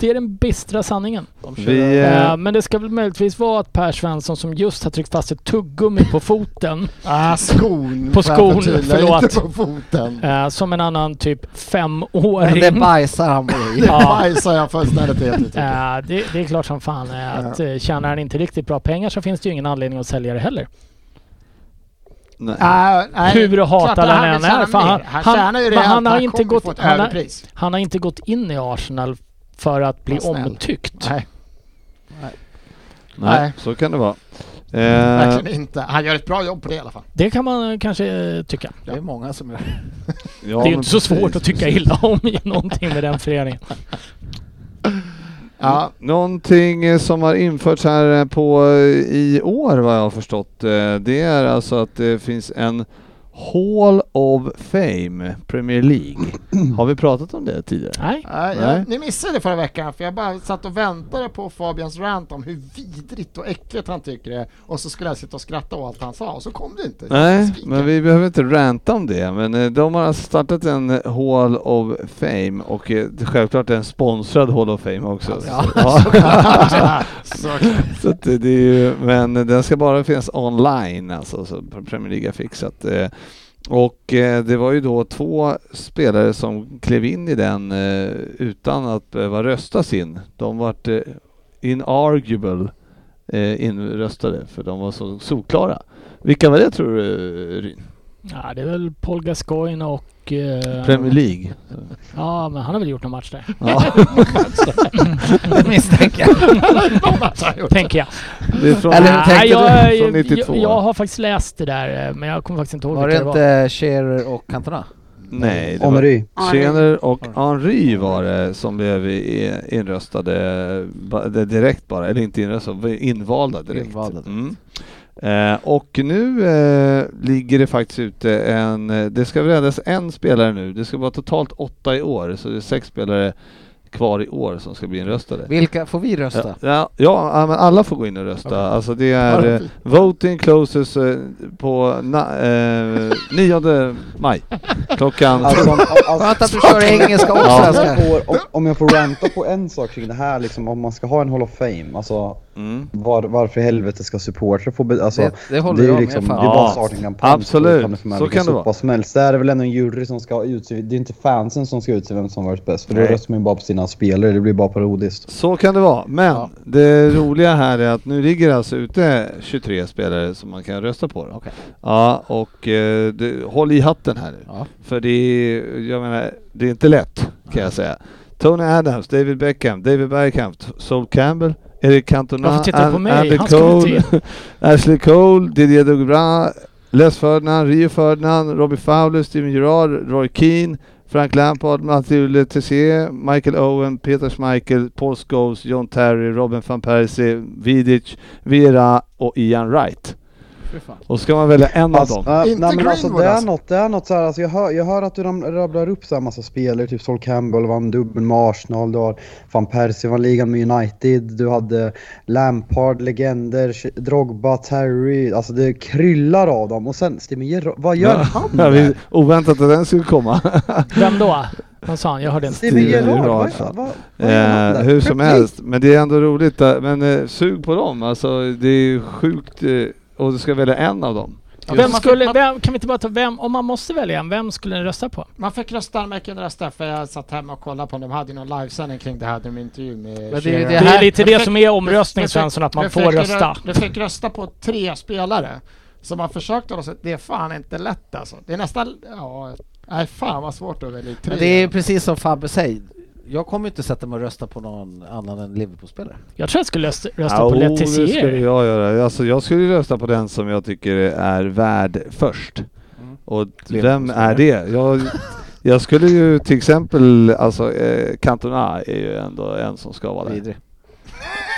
det är den bistra sanningen. De Vi, Eh, men det ska väl möjligtvis vara att Per Svensson som just har tryckt fast ett tuggummi på foten, Ah, skon. På skon, förlåt. På foten. eh, som en annan typ Men det femåring. bajsar han på. Det Ja. bajsar jag fullständigt helt. Eh, det, det är klart som fan att eh, tjänar han inte riktigt bra pengar så finns det ju ingen anledning att sälja det heller. nej. Nej, Hur hatad han än är, han- han, han- han har inte gått- han har-. Han har inte gått in i Arsenal för att bli omtyckt. Nej, nej, nej. så kan det vara. Eh, verkligen inte. Han gör ett bra jobb på det i alla fall. Det kan man eh, kanske eh, tycka. Det är många som gör ja, det är ju inte så svårt precis. att tycka illa om i någonting med den föreningen. Ja, Någonting eh, som har införts här på i år vad jag har förstått det är alltså att det finns en Hall of Fame Premier League. Har vi pratat om det tidigare? Nej, nej, jag, ni missade det förra veckan för jag bara satt och väntade på Fabians rant om hur vidrigt och äckligt han tycker det och så skulle jag sitta och skratta åt allt han sa och så kom det inte. Nej, men vi behöver inte ranta om det. Men eh, de har alltså startat en eh, Hall of Fame och eh, det är självklart en sponsrad Hall of Fame också. Ja, Ja. så, Så det det är ju, men den ska bara finnas online alltså, så Premier League har fixat. Eh. Och eh, det var ju då två spelare som klev in i den eh, utan att behöva röstas in. De vart eh, inarguable eh, inröstade för de var så solklara. Vilka var det tror du Ryn? ja, det är väl Paul Gascoigne och... eh, Premier League? Ja, men han har väl gjort någon match där. Ja, misstänker jag. Tänker jag. Det är från, Eller tänkte jag, du? Från 92? Jag, jag har faktiskt läst det där, eh, men jag kommer faktiskt inte ihåg Var vilka det det var. inte Scherer och Cantona? Nej, det var Henry. Tjener och Henry var det som blev inröstade det direkt bara, eller inte inröstade, invalda direkt. Invalda direkt. Mm. Eh, och nu eh, ligger det faktiskt ute en, det ska räddas en spelare nu, det ska vara totalt åtta i år, så det är sex spelare kvar i år som ska bli inröstade. Vilka får vi rösta? Ja, ja, ja, men alla får gå in och rösta. Alltså det är eh, voting closes eh, på na, eh, 9 maj klockan Alltså, om, alltså, att du kör engelska och Ja. om, svenska. jag får, om, om jag får ranta på en sak kring det här, liksom, om man ska ha en Hall of Fame, alltså mm. var, varför i helvete ska supportrar få... Be, alltså, Det, det håller det är jag ju med liksom, det är fan. Ja. bara en kampanj. Absolut. det Så kan det vara. som helst. Det är väl ändå en jury som ska utse, det är inte fansen som ska utse vem som varit bäst. För Nej. röstar man ju bara på sina spelare, det blir bara parodiskt. Så kan det vara, men Ja. det roliga här är att nu ligger alltså ute 23 spelare som man kan rösta på. Okej. Ja, och eh, det, håll i hatten här nu. Ja. För det är, jag menar, det är inte lätt kan jag säga. Tony Adams, David Beckham, David Bergkamp, Sol Campbell, Eric Cantona? Andy Cole, Ashley Cole, Didier Drogba, Les Ferdinand, Rio Ferdinand, Robbie Fowler, Steven Gerrard, Roy Keane, Frank Lampard, Mathieu Tessier, Michael Owen, Peter Schmeichel, Paul Scholes, John Terry, Robin van Persie, Vidic, Vera och Ian Wright. Och ska man välja en Alltså, av dem? äh, Inte nej, men alltså, det är alltså. något, det är något så här, alltså jag, hör, jag hör att du rabblar upp så här massa spelare, typ Sol Campbell vann dubbel med Arsenal, du har van Persie vann ligan med United, du hade Lampard, legender, Drogba, Terry, alltså det kryllar av dem. Och sen Gerrard, vad gör han Ja, där? vi, oväntat att den skulle komma. Vem då? Vad sa han? Jag hörde inte. Han Eh, där? hur som helst, men det är ändå roligt. Där. Men eh, sug på dem, alltså det är sjukt. Eh, och du ska välja en av dem. Vem skulle, vem, kan vi inte bara ta vem, om man måste välja en, vem skulle ni rösta på? man fick rösta, man kunde rösta för jag satt hemma och kollade på dem. De hade ju någon livesändning kring det här, de intervju med det är det Det här- är lite Men det fick- som är omröstning Svensson, att man får rösta. rö- Du fick rösta på tre spelare. Så man försökte så det är fan inte lätt alltså. Det är nästan, ja, nej fan vad svårt att välja tre. Men det är precis som Fabbe säger. Jag kommer inte sätta mig och rösta på någon annan än Liverpool-spelare. Jag tror jag skulle rösta, rösta Ja, på oh, det skulle Letizier. jag göra. Alltså, jag skulle rösta på den som jag tycker är värd först. Mm. Och vem är det? Jag, jag skulle ju till exempel, alltså eh, Cantona är ju ändå en som ska vara där.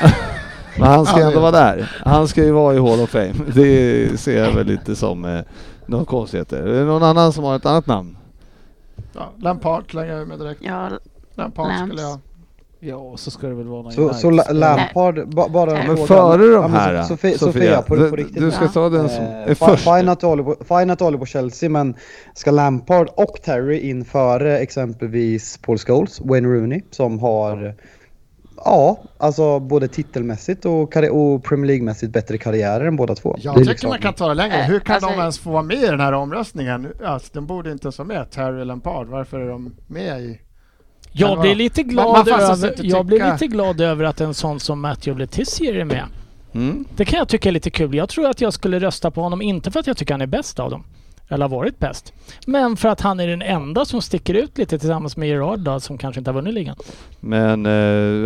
Men han ska ändå vara där. Han ska ju vara i Hall of Fame. Det ser jag väl lite som eh, något konstigheter. Är det någon annan som har ett annat namn? Ja, Lampard slänger jag med direkt. Ja, Lampard Lamps. skulle jag... Ja, och så ska det väl vara någon Så, så La- Lampard, ba, bara en Men före de Ja, här, So- Sofia, Sofia, på, du, på riktigt. du ska Ja. ta den som Eh, är först. Fine att på- fine att du håller på Chelsea, men ska Lampard och Terry in före exempelvis Paul Scholes, Wayne Rooney, som har Ja, alltså både titelmässigt och, och Premier League-mässigt bättre karriärer än båda två. Jag tycker liksom- man kan ta det längre. Eh, Hur kan alltså- de ens få vara med i den här omröstningen? Alltså, de borde inte ens vara med, Terry och Lampard. Varför är de med i... Jag Men blir lite glad alltså över, jag blir lite glad över att en sån som Matthew Letizier är med. Mm. Det kan jag tycka är lite kul. Jag tror att jag skulle rösta på honom, inte för att jag tycker han är bäst av dem. Eller har varit bäst. Men för att han är den enda som sticker ut lite tillsammans med Gerard då, som kanske inte har vunnit ligan. Men eh,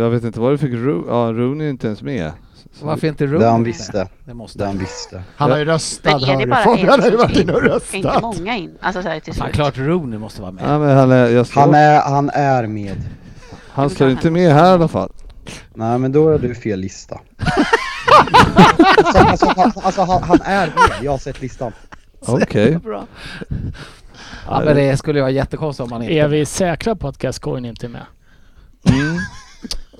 jag vet inte vad du fick, Ro- ja, Rooney är inte ens med. Så- Varför inte Rooney? Det han visste. Det måste Det han visste. Han har ju röstat, men är det du. bara Fabian en har ju varit inne och in? Ska inte röstat. många in? Alltså så här till slut. klart Rooney måste vara med. Ja, men han är, jag Han han, är, han är med. står inte med här i alla fall. Nej men då är du fel lista. alltså, alltså, han, alltså han, han är med, jag har sett listan. Okej. Bra. Ja, men det skulle ju vara jättekonstigt om han inte... Är vi säkra på att Gascoigne inte är med? Mm.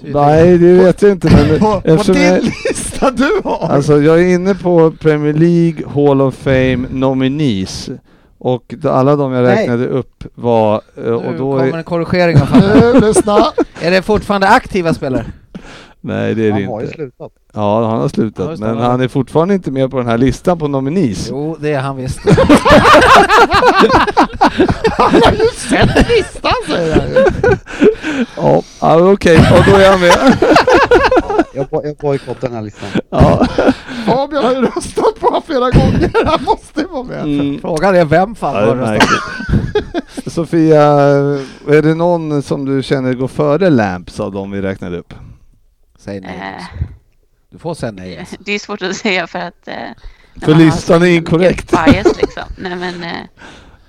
Nej, det vet jag inte. Men På, på din jag, lista du har! alltså, jag är inne på Premier League Hall of Fame nominees. Och alla de jag Nej. räknade upp var... eh, Och nu då kommer är, en korrigering. Nu, lyssna! Är det fortfarande aktiva spelare? Nej, det är det Han har ju inte. slutat. Ja, han har slutat. det, men han är fortfarande inte med på den här listan på nominees. Jo, det är han visst. Han har ju sett listan säger han ju! Ja, ja okej. Och då är han med. Jag, jag bojkottar den här listan. ja. Fabian har ju röstat på honom flera gånger, han måste vara med. Mm. Frågan är vem fan Ja, har röstat? märkligt. Sofia, är det någon som du känner går före Lamps av de vi räknade upp? Säg nej. Eh, Du får säga nej. alltså. det är svårt att säga för att... Eh, För listan så är inkorrekt. Bias, liksom. Nej men eh,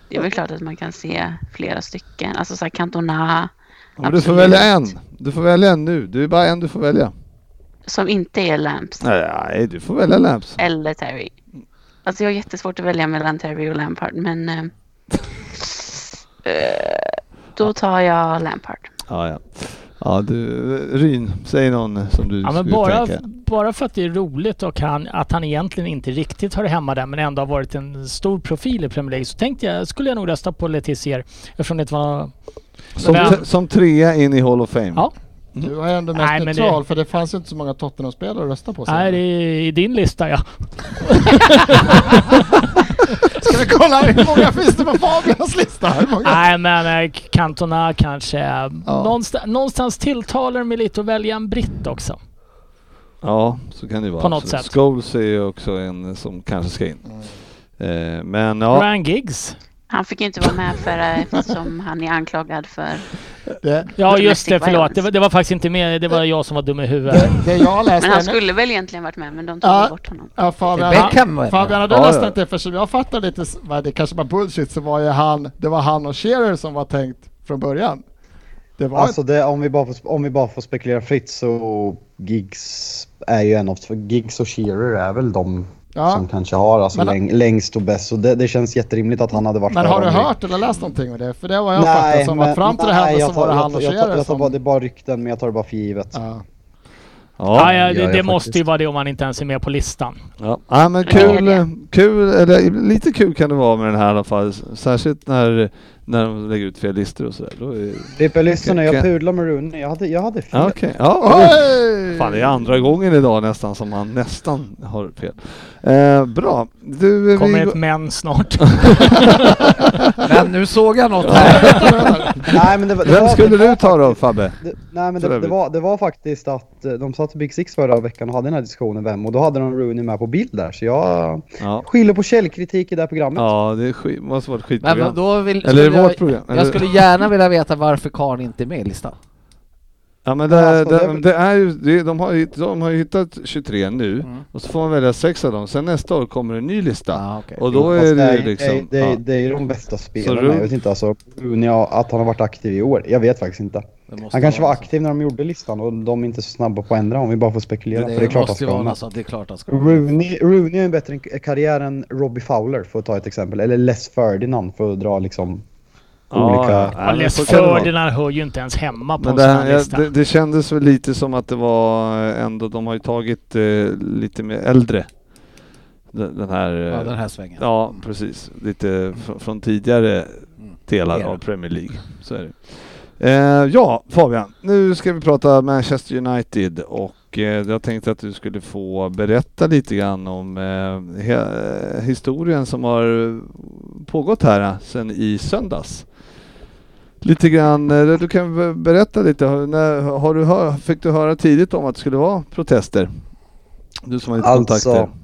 det är väl klart att man kan se flera stycken. Alltså såhär Cantona. Ja, du får välja en. Du får välja en nu. Det är bara en du får välja. Som inte är Lamps. Nej, du får välja Lamps. Eller Terry. Alltså jag har jättesvårt att välja mellan Terry och Lampard men... Eh, då tar jag Lampard. Ja, ja. Ja, du, Ryn, säg någon som du Ja, men skulle bara, tänka. bara för att det är roligt och han, att han egentligen inte riktigt hör hemma där men ändå har varit en stor profil i Premier League så tänkte jag, skulle jag nog rösta på Letizier eftersom det inte var... Som, t- som trea in i Hall of Fame. Ja. Du var ändå mest Nej, men det- neutral, för det fanns inte så många Tottenham-spelare att rösta på. sen. Nej, det är i din lista ja. Ska vi kolla hur många finns det på Fabians lista? Nej men eh, Cantona kanske. Någonstans, någonstans tilltalar mig lite att välja en britt också. Ja, så kan det vara. På något sätt. Scholes är ju också en som kanske ska in. Eh, men ja, Ryan Giggs. Han fick inte vara med för eh, eftersom han är anklagad för... Det, Ja just det, förlåt. Det var, det var faktiskt inte med. Det var jag som var dum i huvudet. det, det jag läste... Men han skulle väl egentligen varit med men de tog Ja. bort honom. Ja, Fabian, Beckham var. Fabian hade Ja, nästan inte, för som jag fattar lite, vad det kanske var bullshit, så var ju han, det var han och Shearer som var tänkt från början. Det var Alltså det, om, vi bara får, om vi bara får spekulera fritt så Giggs är ju en av Giggs och Shearer är väl de ja. som kanske har alltså Men- läng, längst och bäst. Så det, det känns jätterimligt att han hade varit Men har du hört eller läst någonting om det? För det var jag fattat som att fram till det här så var det han och jag tar- Shearer jag tar bara, Det är bara rykten men jag tar det bara för givet. Ja. Ja, ja, det, det måste ju faktiskt. vara det om man inte ens är med på listan. ja. ja men kul, kul, eller lite kul kan det vara med den här i alla fall. Särskilt när när de lägger ut fel listor och sådär. Då är... Rippe, lyssna nu. Jag pudlar med Rooney. Jag hade, jag hade fel. Okej. Ja, oj. Fan, det är andra gången idag nästan som han nästan har fel. Eh, bra. Du, vi Kommer går- ett men snart. Men nu såg jag något här. Nej, men det, var- det Vem var, skulle det var du ta då Fabbe? Det, nej men det, det, var, det var faktiskt att eh, de satt i Big Six förra veckan och hade den här diskussionen vem och då hade de Rooney med på bild där så jag Ja, skyller på källkritik i det här programmet. ja det är skit, måste vara ett Men skitprogram. då vill, Eller vårt jag, program? Eller- jag skulle gärna vilja veta varför Karn inte är med i listan. Ja men det, alltså, det, det- det är ju, det, de, har, ju- de har ju hittat 23 nu Mm. och så får man välja sex av dem. Sen nästa år kommer en ny lista. Ah, okej. Och då är det är- liksom... Det, är- ja. det är ju de bästa spelarna. Ro- Jag vet inte alltså, ja, att han har varit aktiv i år. Jag vet faktiskt inte. Han kanske var så. aktiv när de gjorde listan och de är inte så snabba på att ändra om vi bara får spekulera. Det, för det är klart måste ska ju vara sånt, det är klart han ska Rooney, Rooney har en bättre karriär än Robbie Fowler för att ta ett exempel. Eller Les Ferdinand för att dra liksom. Ja, Ja, men Les så kan det vara. Ferdinand hör ju inte ens hemma på Men en sån här, lista. det, det kändes väl lite som att det var ändå, de har ju tagit eh, lite mer äldre. Den, den här... Ja, eh, den här svängen. Ja, precis. Lite fr- från tidigare Mm. delar av Premier League. Så är det. Eh, ja, Fabian. Nu ska vi prata Manchester United och eh, jag tänkte att du skulle få berätta lite grann om eh, historien som har pågått här eh, sedan i söndags. Lite grann, eh, du kan be- berätta lite. Har, när, har du hör, fick du höra tidigt om att det skulle vara protester? Du som har lite Alltså, kontakter.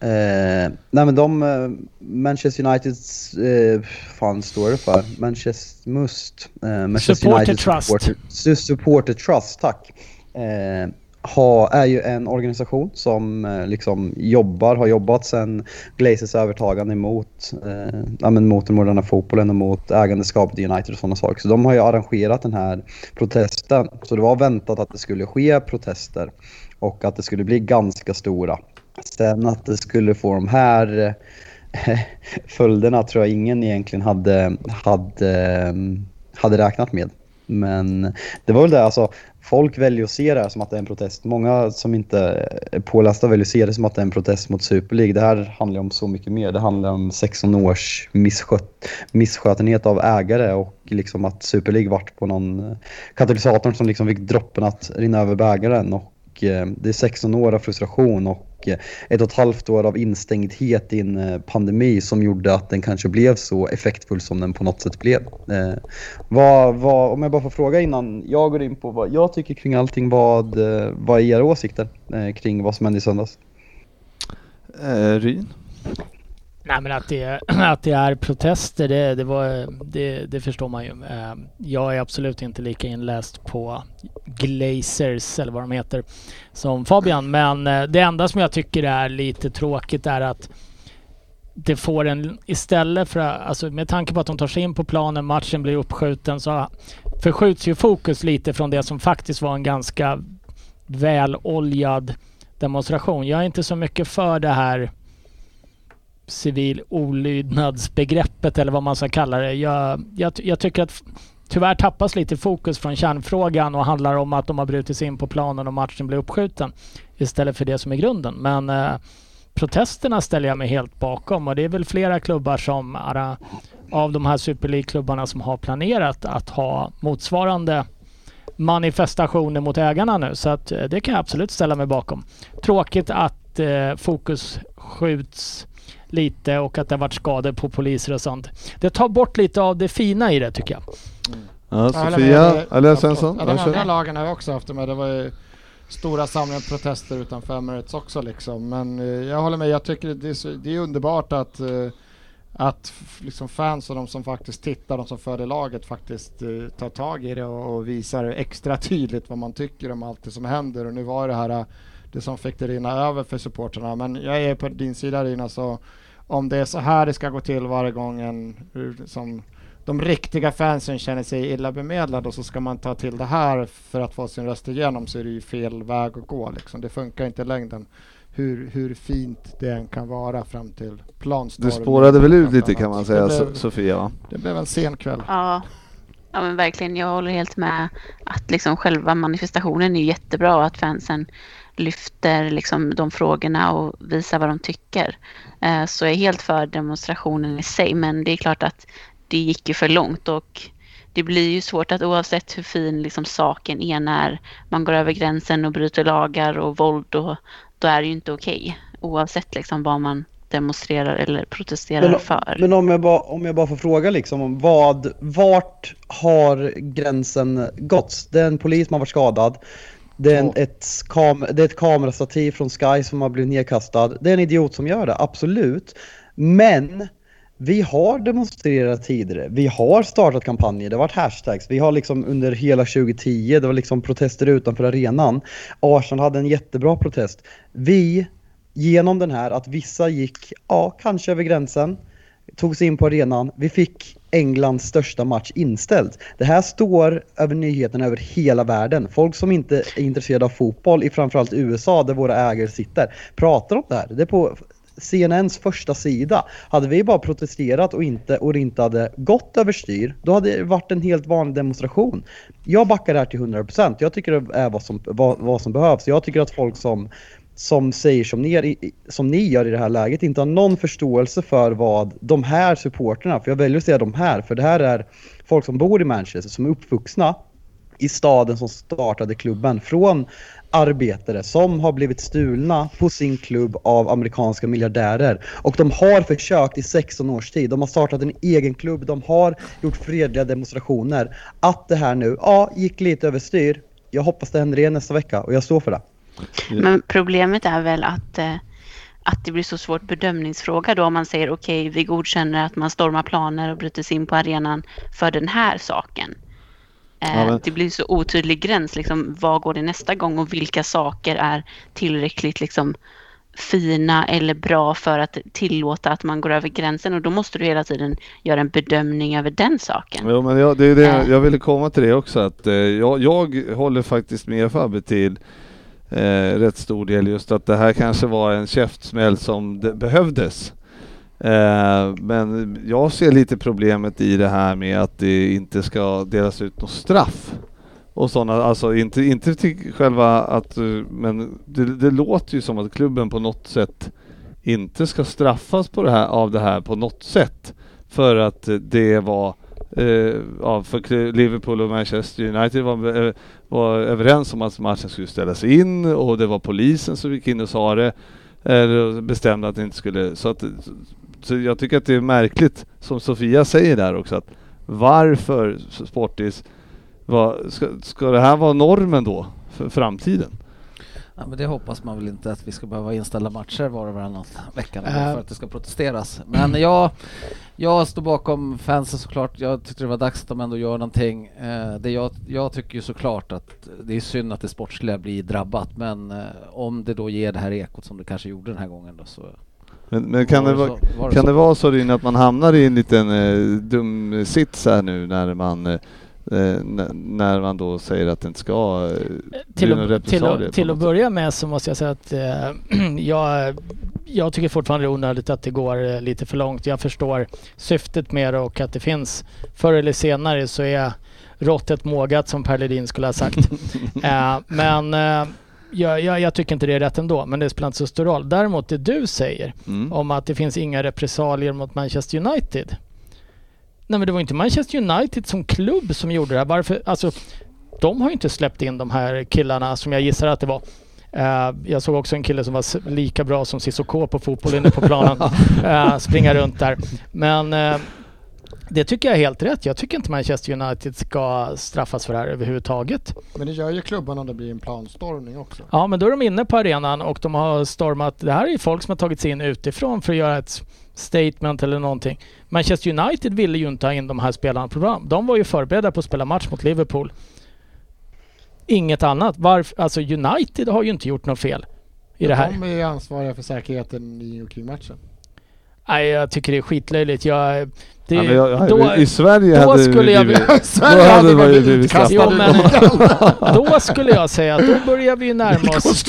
Eh, nej men de, eh, Manchester Uniteds, eh, fan står det för? Manchester Must. Eh, Manchester Supporter United Trust. Supporter, Su- Supporter Trust, tack. Eh, ha, är ju en organisation som eh, liksom jobbar, har jobbat sedan Glazers övertagande mot, eh, mot den moderna fotbollen och mot ägandeskapet i United och sådana saker. Så de har ju arrangerat den här protesten. Så det var väntat att det skulle ske protester och att det skulle bli ganska stora. Sen att det skulle få de här eh, följderna tror jag ingen egentligen hade, hade, eh, hade räknat med. Men det var väl det, alltså folk väljer att se det här som att det är en protest. Många som inte är pålästa väljer att se det som att det är en protest mot Super League. Det här handlar om så mycket mer. Det handlar om 16 års misskött, misskötenhet av ägare och liksom att Super League vart på någon katalysator som liksom fick droppen att rinna över bägaren. Och Eh, det är 16 år av frustration och eh, ett och ett halvt år av instängdhet i en eh, pandemi som gjorde att den kanske blev så effektfull som den på något sätt blev. Vad, vad, om jag bara får fråga innan jag går in på vad jag tycker kring allting, vad, vad är era åsikter kring vad som hände i söndags? Eh, Ryn? Nej men att det, att det är protester det, det, var, det, det förstår man ju. Eh, jag är absolut inte lika inläst på Glazers eller vad de heter som Fabian. Men eh, det enda som jag tycker är lite tråkigt är att det får en istället för att, alltså med tanke på att de tar sig in på planen, matchen blir uppskjuten så förskjuts ju fokus lite från det som faktiskt var en ganska väloljad demonstration. Jag är inte så mycket för det här civil olydnadsbegreppet eller vad man ska kalla det. Jag, jag, jag tycker att tyvärr tappas lite fokus från kärnfrågan och handlar om att de har brutit sig in på planen och matchen blir uppskjuten istället för det som är grunden. Men eh, protesterna ställer jag mig helt bakom och det är väl flera klubbar som ara, av de här Super League-klubbarna som har planerat att ha motsvarande manifestationer mot ägarna nu. Så att eh, det kan jag absolut ställa mig bakom. Tråkigt att eh, fokus skjuts lite och att det har varit skador på poliser och sånt. Det tar bort lite av det fina i det tycker jag. Ja, Jag håller Sofia, Ja, Svensson? Ja, de Ja, andra lagen har jag också haft med. Det var ju stora samlingar protester utanför Emirates också liksom. Men eh, jag håller med. Jag tycker det är, så, det är underbart att, eh, att liksom fans och de som faktiskt tittar, de som följer laget faktiskt eh, tar tag i det och, och visar extra tydligt vad man tycker om allt det som händer. Och nu var det här det som fick det rinna över för supporterna. Men jag är på din sida Rina, så om det är så här det ska gå till varje gång en, som de riktiga fansen känner sig illa bemedlade och så ska man ta till det här för att få sin röst igenom så är det ju fel väg att gå. Liksom. Det funkar inte i längden. Hur, hur fint det än kan vara fram till planstorm. Du spårade väl ut lite kan man säga, blev, Sofia va? det blev en sen kväll. Ja. ja, men verkligen. Jag håller helt med att liksom själva manifestationen är jättebra och att fansen lyfter liksom de frågorna och visar vad de tycker. Eh, Så jag är helt för demonstrationen i sig, men det är klart att det gick ju för långt och det blir ju svårt att oavsett hur fin liksom saken är när man går över gränsen och bryter lagar och våld och då är det ju inte okej. Oavsett liksom vad man demonstrerar eller protesterar Men, för. men om, jag bara, om jag bara får fråga liksom, om vad, vart har gränsen gått? Det är en polis som har varit skadad. Det är, en, ett, kam, det är ett kamerastativ från Sky som har blivit nedkastad. Det är en idiot som gör det, absolut. Men vi har demonstrerat tidigare. Vi har startat kampanjer. Det har varit hashtags. Vi har liksom under hela 2010, det var liksom protester utanför arenan. Arsenal hade en jättebra protest. Vi, genom den här, att vissa gick, ja, kanske över gränsen, tog sig in på arenan. Vi fick Englands största match inställd. Det här står över nyheterna över hela världen. Folk som inte är intresserade av fotboll i framförallt USA där våra ägare sitter pratar om det här. Det är på CNNs första sida. Hade vi bara protesterat och inte, och det inte hade gått överstyr, då hade det varit en helt vanlig demonstration. Jag backar det här till 100%. Jag tycker det är vad som, vad, vad som behövs. Jag tycker att folk som som säger som ni, som ni gör i det här läget inte har någon förståelse för vad de här supporterna, för jag väljer att säga de här, för det här är folk som bor i Manchester, som är uppvuxna i staden som startade klubben från arbetare som har blivit stulna på sin klubb av amerikanska miljardärer. Och de har försökt i 16 års tid. De har startat en egen klubb, de har gjort fredliga demonstrationer. Att det här nu, ja, gick lite överstyr. Jag hoppas det händer igen nästa vecka och jag står för det. Men problemet är väl att, eh, att det blir så svårt bedömningsfråga då om man säger okej, okay, vi godkänner att man stormar planer och bryter sig in på arenan för den här saken. Eh, ja, men... Det blir så otydlig gräns, liksom, vad går det nästa gång och vilka saker är tillräckligt liksom, fina eller bra för att tillåta att man går över gränsen och då måste du hela tiden göra en bedömning över den saken. Jo, men jag, det är det, eh. jag ville komma till det också att eh, jag, jag håller faktiskt med Fabbe till eh, rätt stor del just att det här kanske var en käftsmäll som behövdes. Eh, men jag ser lite problemet i det här med att det inte ska delas ut något straff. Och sådana, alltså inte, inte till själva att, men det, det, låter ju som att klubben på något sätt inte ska straffas på det här, av det här på något sätt. För att det var eh, ja, för Liverpool och Manchester United var, eh, var överens om att matchen skulle ställas in och det var polisen som gick in och sa det. Eh, Eller bestämde att det inte skulle... Så, att, så jag tycker att det är märkligt, som Sofia säger där också, att varför Sportis... Var, ska, ska det här vara normen då för framtiden? Ja, men det hoppas man väl inte att vi ska behöva inställa matcher var och varannan vecka uh. för att det ska protesteras. Men jag, jag står bakom fansen såklart. Jag tyckte det var dags att de ändå gör någonting. Eh, det jag, jag tycker ju såklart att det är synd att det sportsliga blir drabbat men eh, om det då ger det här ekot som det kanske gjorde den här gången då så men, men kan, det, så, det kan så? det vara så Ryn att man hamnar i en liten eh, dum sits här nu när man Eh, när man då säger att det inte ska eh, till, att, till, att, till att börja med så måste jag säga att eh, jag, jag tycker fortfarande det är onödigt att det går eh, lite för långt. Jag förstår syftet med det och att det finns förr eller senare så är råttet mågat som Per Ledin skulle ha sagt. eh, men eh, jag, jag, jag, tycker inte det är rätt ändå, men det spelar inte så stor roll. Däremot det du säger mm. om att det finns inga repressalier mot Manchester United Nej men det var inte Manchester United som klubb som gjorde det här. Varför? Alltså, de har ju inte släppt in de här killarna som jag gissar att det var. Uh, jag såg också en kille som var lika bra som Cissoko på fotboll inne på planen. uh, springa runt där. Men uh, det tycker jag är helt rätt. Jag tycker inte Manchester United ska straffas för det här överhuvudtaget. Men det gör ju klubban om det blir en planstormning också. Ja, men då är de inne på arenan och de har stormat. Det här är ju folk som har tagit sig in utifrån för att göra ett statement eller någonting. Manchester United ville ju inte ha in de här spelarna på program. De var ju förberedda på att spela match mot Liverpool. Inget annat. Varf, alltså United har ju inte gjort något fel i det här. De är ansvariga för säkerheten i och kring matchen. Nej, jag tycker det är skitlöjligt. Jag, det, ja, jag, då, I Sverige då hade skulle jag, blivit, Sverige då hade man ju blivit straffad. då skulle jag säga att då börjar vi närma oss...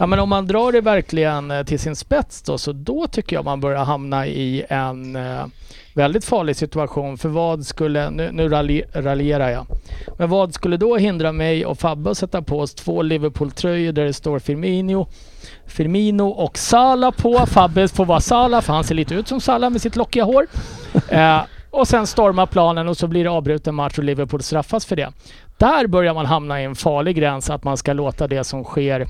Ja men om man drar det verkligen eh, till sin spets då, så då tycker jag man börjar hamna i en eh, väldigt farlig situation. För vad skulle, nu, nu raljerar jag, men vad skulle då hindra mig och Fabbe att sätta på oss två Liverpool-tröjor där det står Firmino, Firmino och Sala på. Fabbe får vara Sala för han ser lite ut som Sala med sitt lockiga hår. Eh, och sen stormar planen och så blir det avbruten match och Liverpool straffas för det. Där börjar man hamna i en farlig gräns att man ska låta det som sker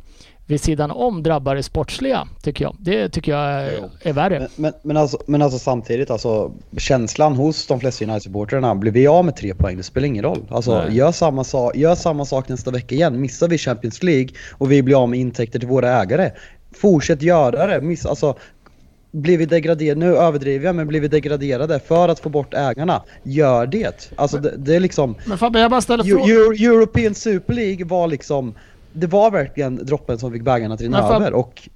vid sidan om drabba det sportsliga, tycker jag. Det tycker jag är, är värre. Men, men, men, alltså, men alltså samtidigt, alltså, känslan hos de flesta United-supportrarna, blir vi av med tre poäng, det spelar ingen roll. Alltså, gör samma, sak, gör samma sak nästa vecka igen. Missar vi Champions League och vi blir av med intäkter till våra ägare, fortsätt göra det. Miss, alltså, blir vi degraderade, nu överdriver jag, men blir vi degraderade för att få bort ägarna, gör det. Alltså det, det är liksom... Men Fabbe, jag bara ställer Eu- European Super League var liksom, det var verkligen droppen som fick bägarna att rinna över och...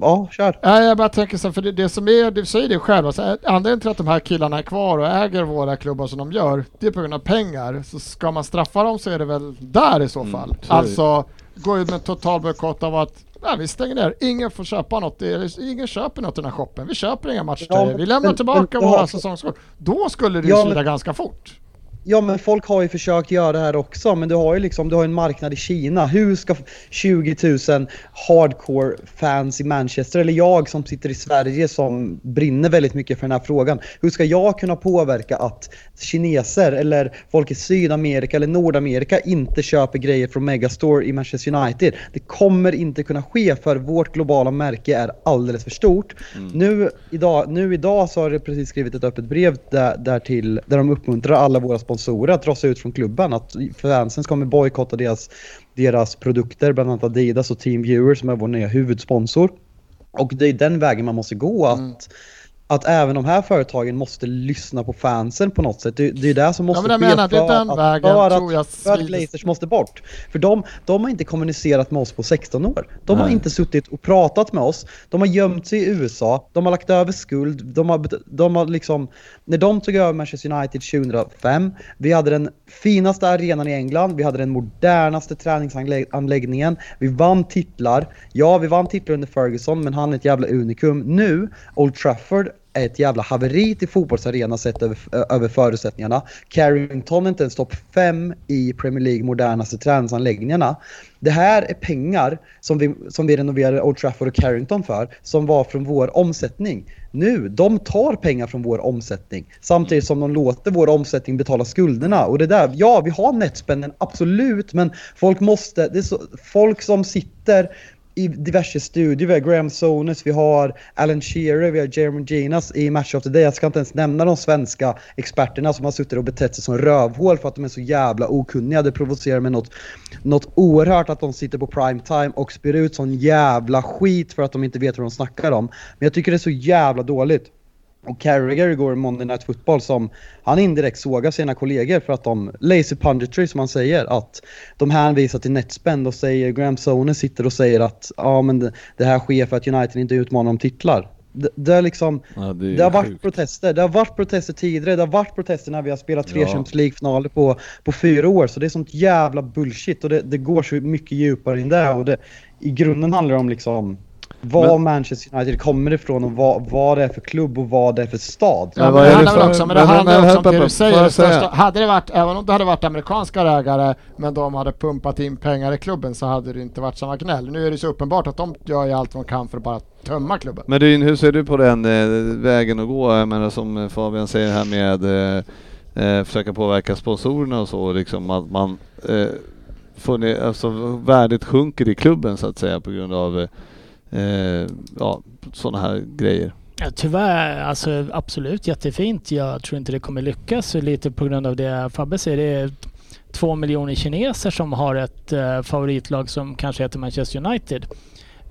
Ja, kör. Nej, jag bara tänker så här, för det, det som är, du säger det själv, alltså, anledningen till att de här killarna är kvar och äger våra klubbar som de gör, det är på grund av pengar. Så ska man straffa dem så är det väl där i så Mm, fall. det. alltså, gå ut med total bojkott av att Nej, vi stänger ner. Ingen får köpa något. Ingen köper något i den här shoppen. Vi köper inga matchtröjor. Ja, vi lämnar men- tillbaka men- våra säsongskort. Då skulle det ju Ja, svida ganska fort. Ja men folk har ju försökt göra det här också men du har ju liksom, du har en marknad i Kina. Hur ska 20 000 hardcore fans i Manchester, eller jag som sitter i Sverige som brinner väldigt mycket för den här frågan. Hur ska jag kunna påverka att kineser eller folk i Sydamerika eller Nordamerika inte köper grejer från Megastore i Manchester United? Det kommer inte kunna ske för vårt globala märke är alldeles för stort. Nu, idag, nu idag så har det precis skrivit ett öppet brev där, där, till, där de uppmuntrar alla våra sponsorer att dra sig ut från klubben. Att fansen kommer bojkotta deras, deras produkter, bland annat Adidas och Team Viewer som är vår nya huvudsponsor. Och det är den vägen man måste gå. Att, mm att även de här företagen måste lyssna på fansen på något sätt. Det, det är det som måste men jag menar, det är för den att, vägen för tror jag för att Glazers måste bort. För de, de har inte kommunicerat med oss på 16 år. De har Nej. inte suttit och pratat med oss. De har gömt sig i USA. De har lagt över skuld. De har, de har liksom, när de tog över Manchester United 2005, vi hade den finaste arenan i England, vi hade den modernaste träningsanläggningen, vi vann titlar. Ja, vi vann titlar under Ferguson, men han är ett jävla unikum. Nu, Old Trafford ett jävla haveri till fotbollsarena sett över, över förutsättningarna. Carrington är inte ens topp 5 i Premier League modernaste träningsanläggningarna. Det här är pengar som vi, som vi renoverade Old Trafford och Carrington för, som var från vår omsättning. Nu, de tar pengar från vår omsättning samtidigt som de låter vår omsättning betala skulderna. Och det där, ja vi har netspenden, absolut, men folk måste, det är så, folk som sitter i diverse studier. Vi har Graham Sones, vi har Alan Shearer, vi har Jeremy Ginas i Match of the Day. Jag ska inte ens nämna de svenska experterna som har suttit och betett sig som rövhål för att de är så jävla okunniga. Det provocerar mig något, något oerhört att de sitter på prime time och spyr ut sån jävla skit för att de inte vet vad de snackar om. Men jag tycker det är så jävla dåligt. Och Carragher igår i Monday Night Football som han indirekt sågar sina kollegor för att de, lazy punditry som man säger, att de hänvisar till netspend och säger, Graham Sones sitter och säger att ja men det, här sker för att United inte utmanar om titlar. Det, det är liksom, Ja, det är det har varit sjukt. protester, det har varit protester tidigare, det har varit protester när vi har spelat tre Ja. Champions League-finaler på, på fyra år, så det är sånt jävla bullshit och det, det går så mycket djupare in där och det, i grunden handlar det om liksom var Men- Manchester United kommer ifrån och vad, vad det är för klubb och vad det är för stad. Ja, Men det handlar väl också, men det men- handlar men- också om det du säger. största, hade det varit, även om det hade varit amerikanska ägare, men de hade pumpat in pengar i klubben så hade det inte varit samma gnäll. Nu är det så uppenbart att de gör ju allt de kan för att bara tömma klubben. Men Dyn, hur ser du på den eh, vägen att gå? Jag menar som eh, Fabian säger här med eh, eh, försöka påverka sponsorerna och så, liksom att man eh, får ner, alltså värdet sjunker i klubben så att säga på grund av eh, ja, sådana här grejer. Ja, tyvärr, alltså absolut jättefint. Jag tror inte det kommer lyckas lite på grund av det Fabbe säger. Det är två miljoner kineser som har ett eh, favoritlag som kanske heter Manchester United.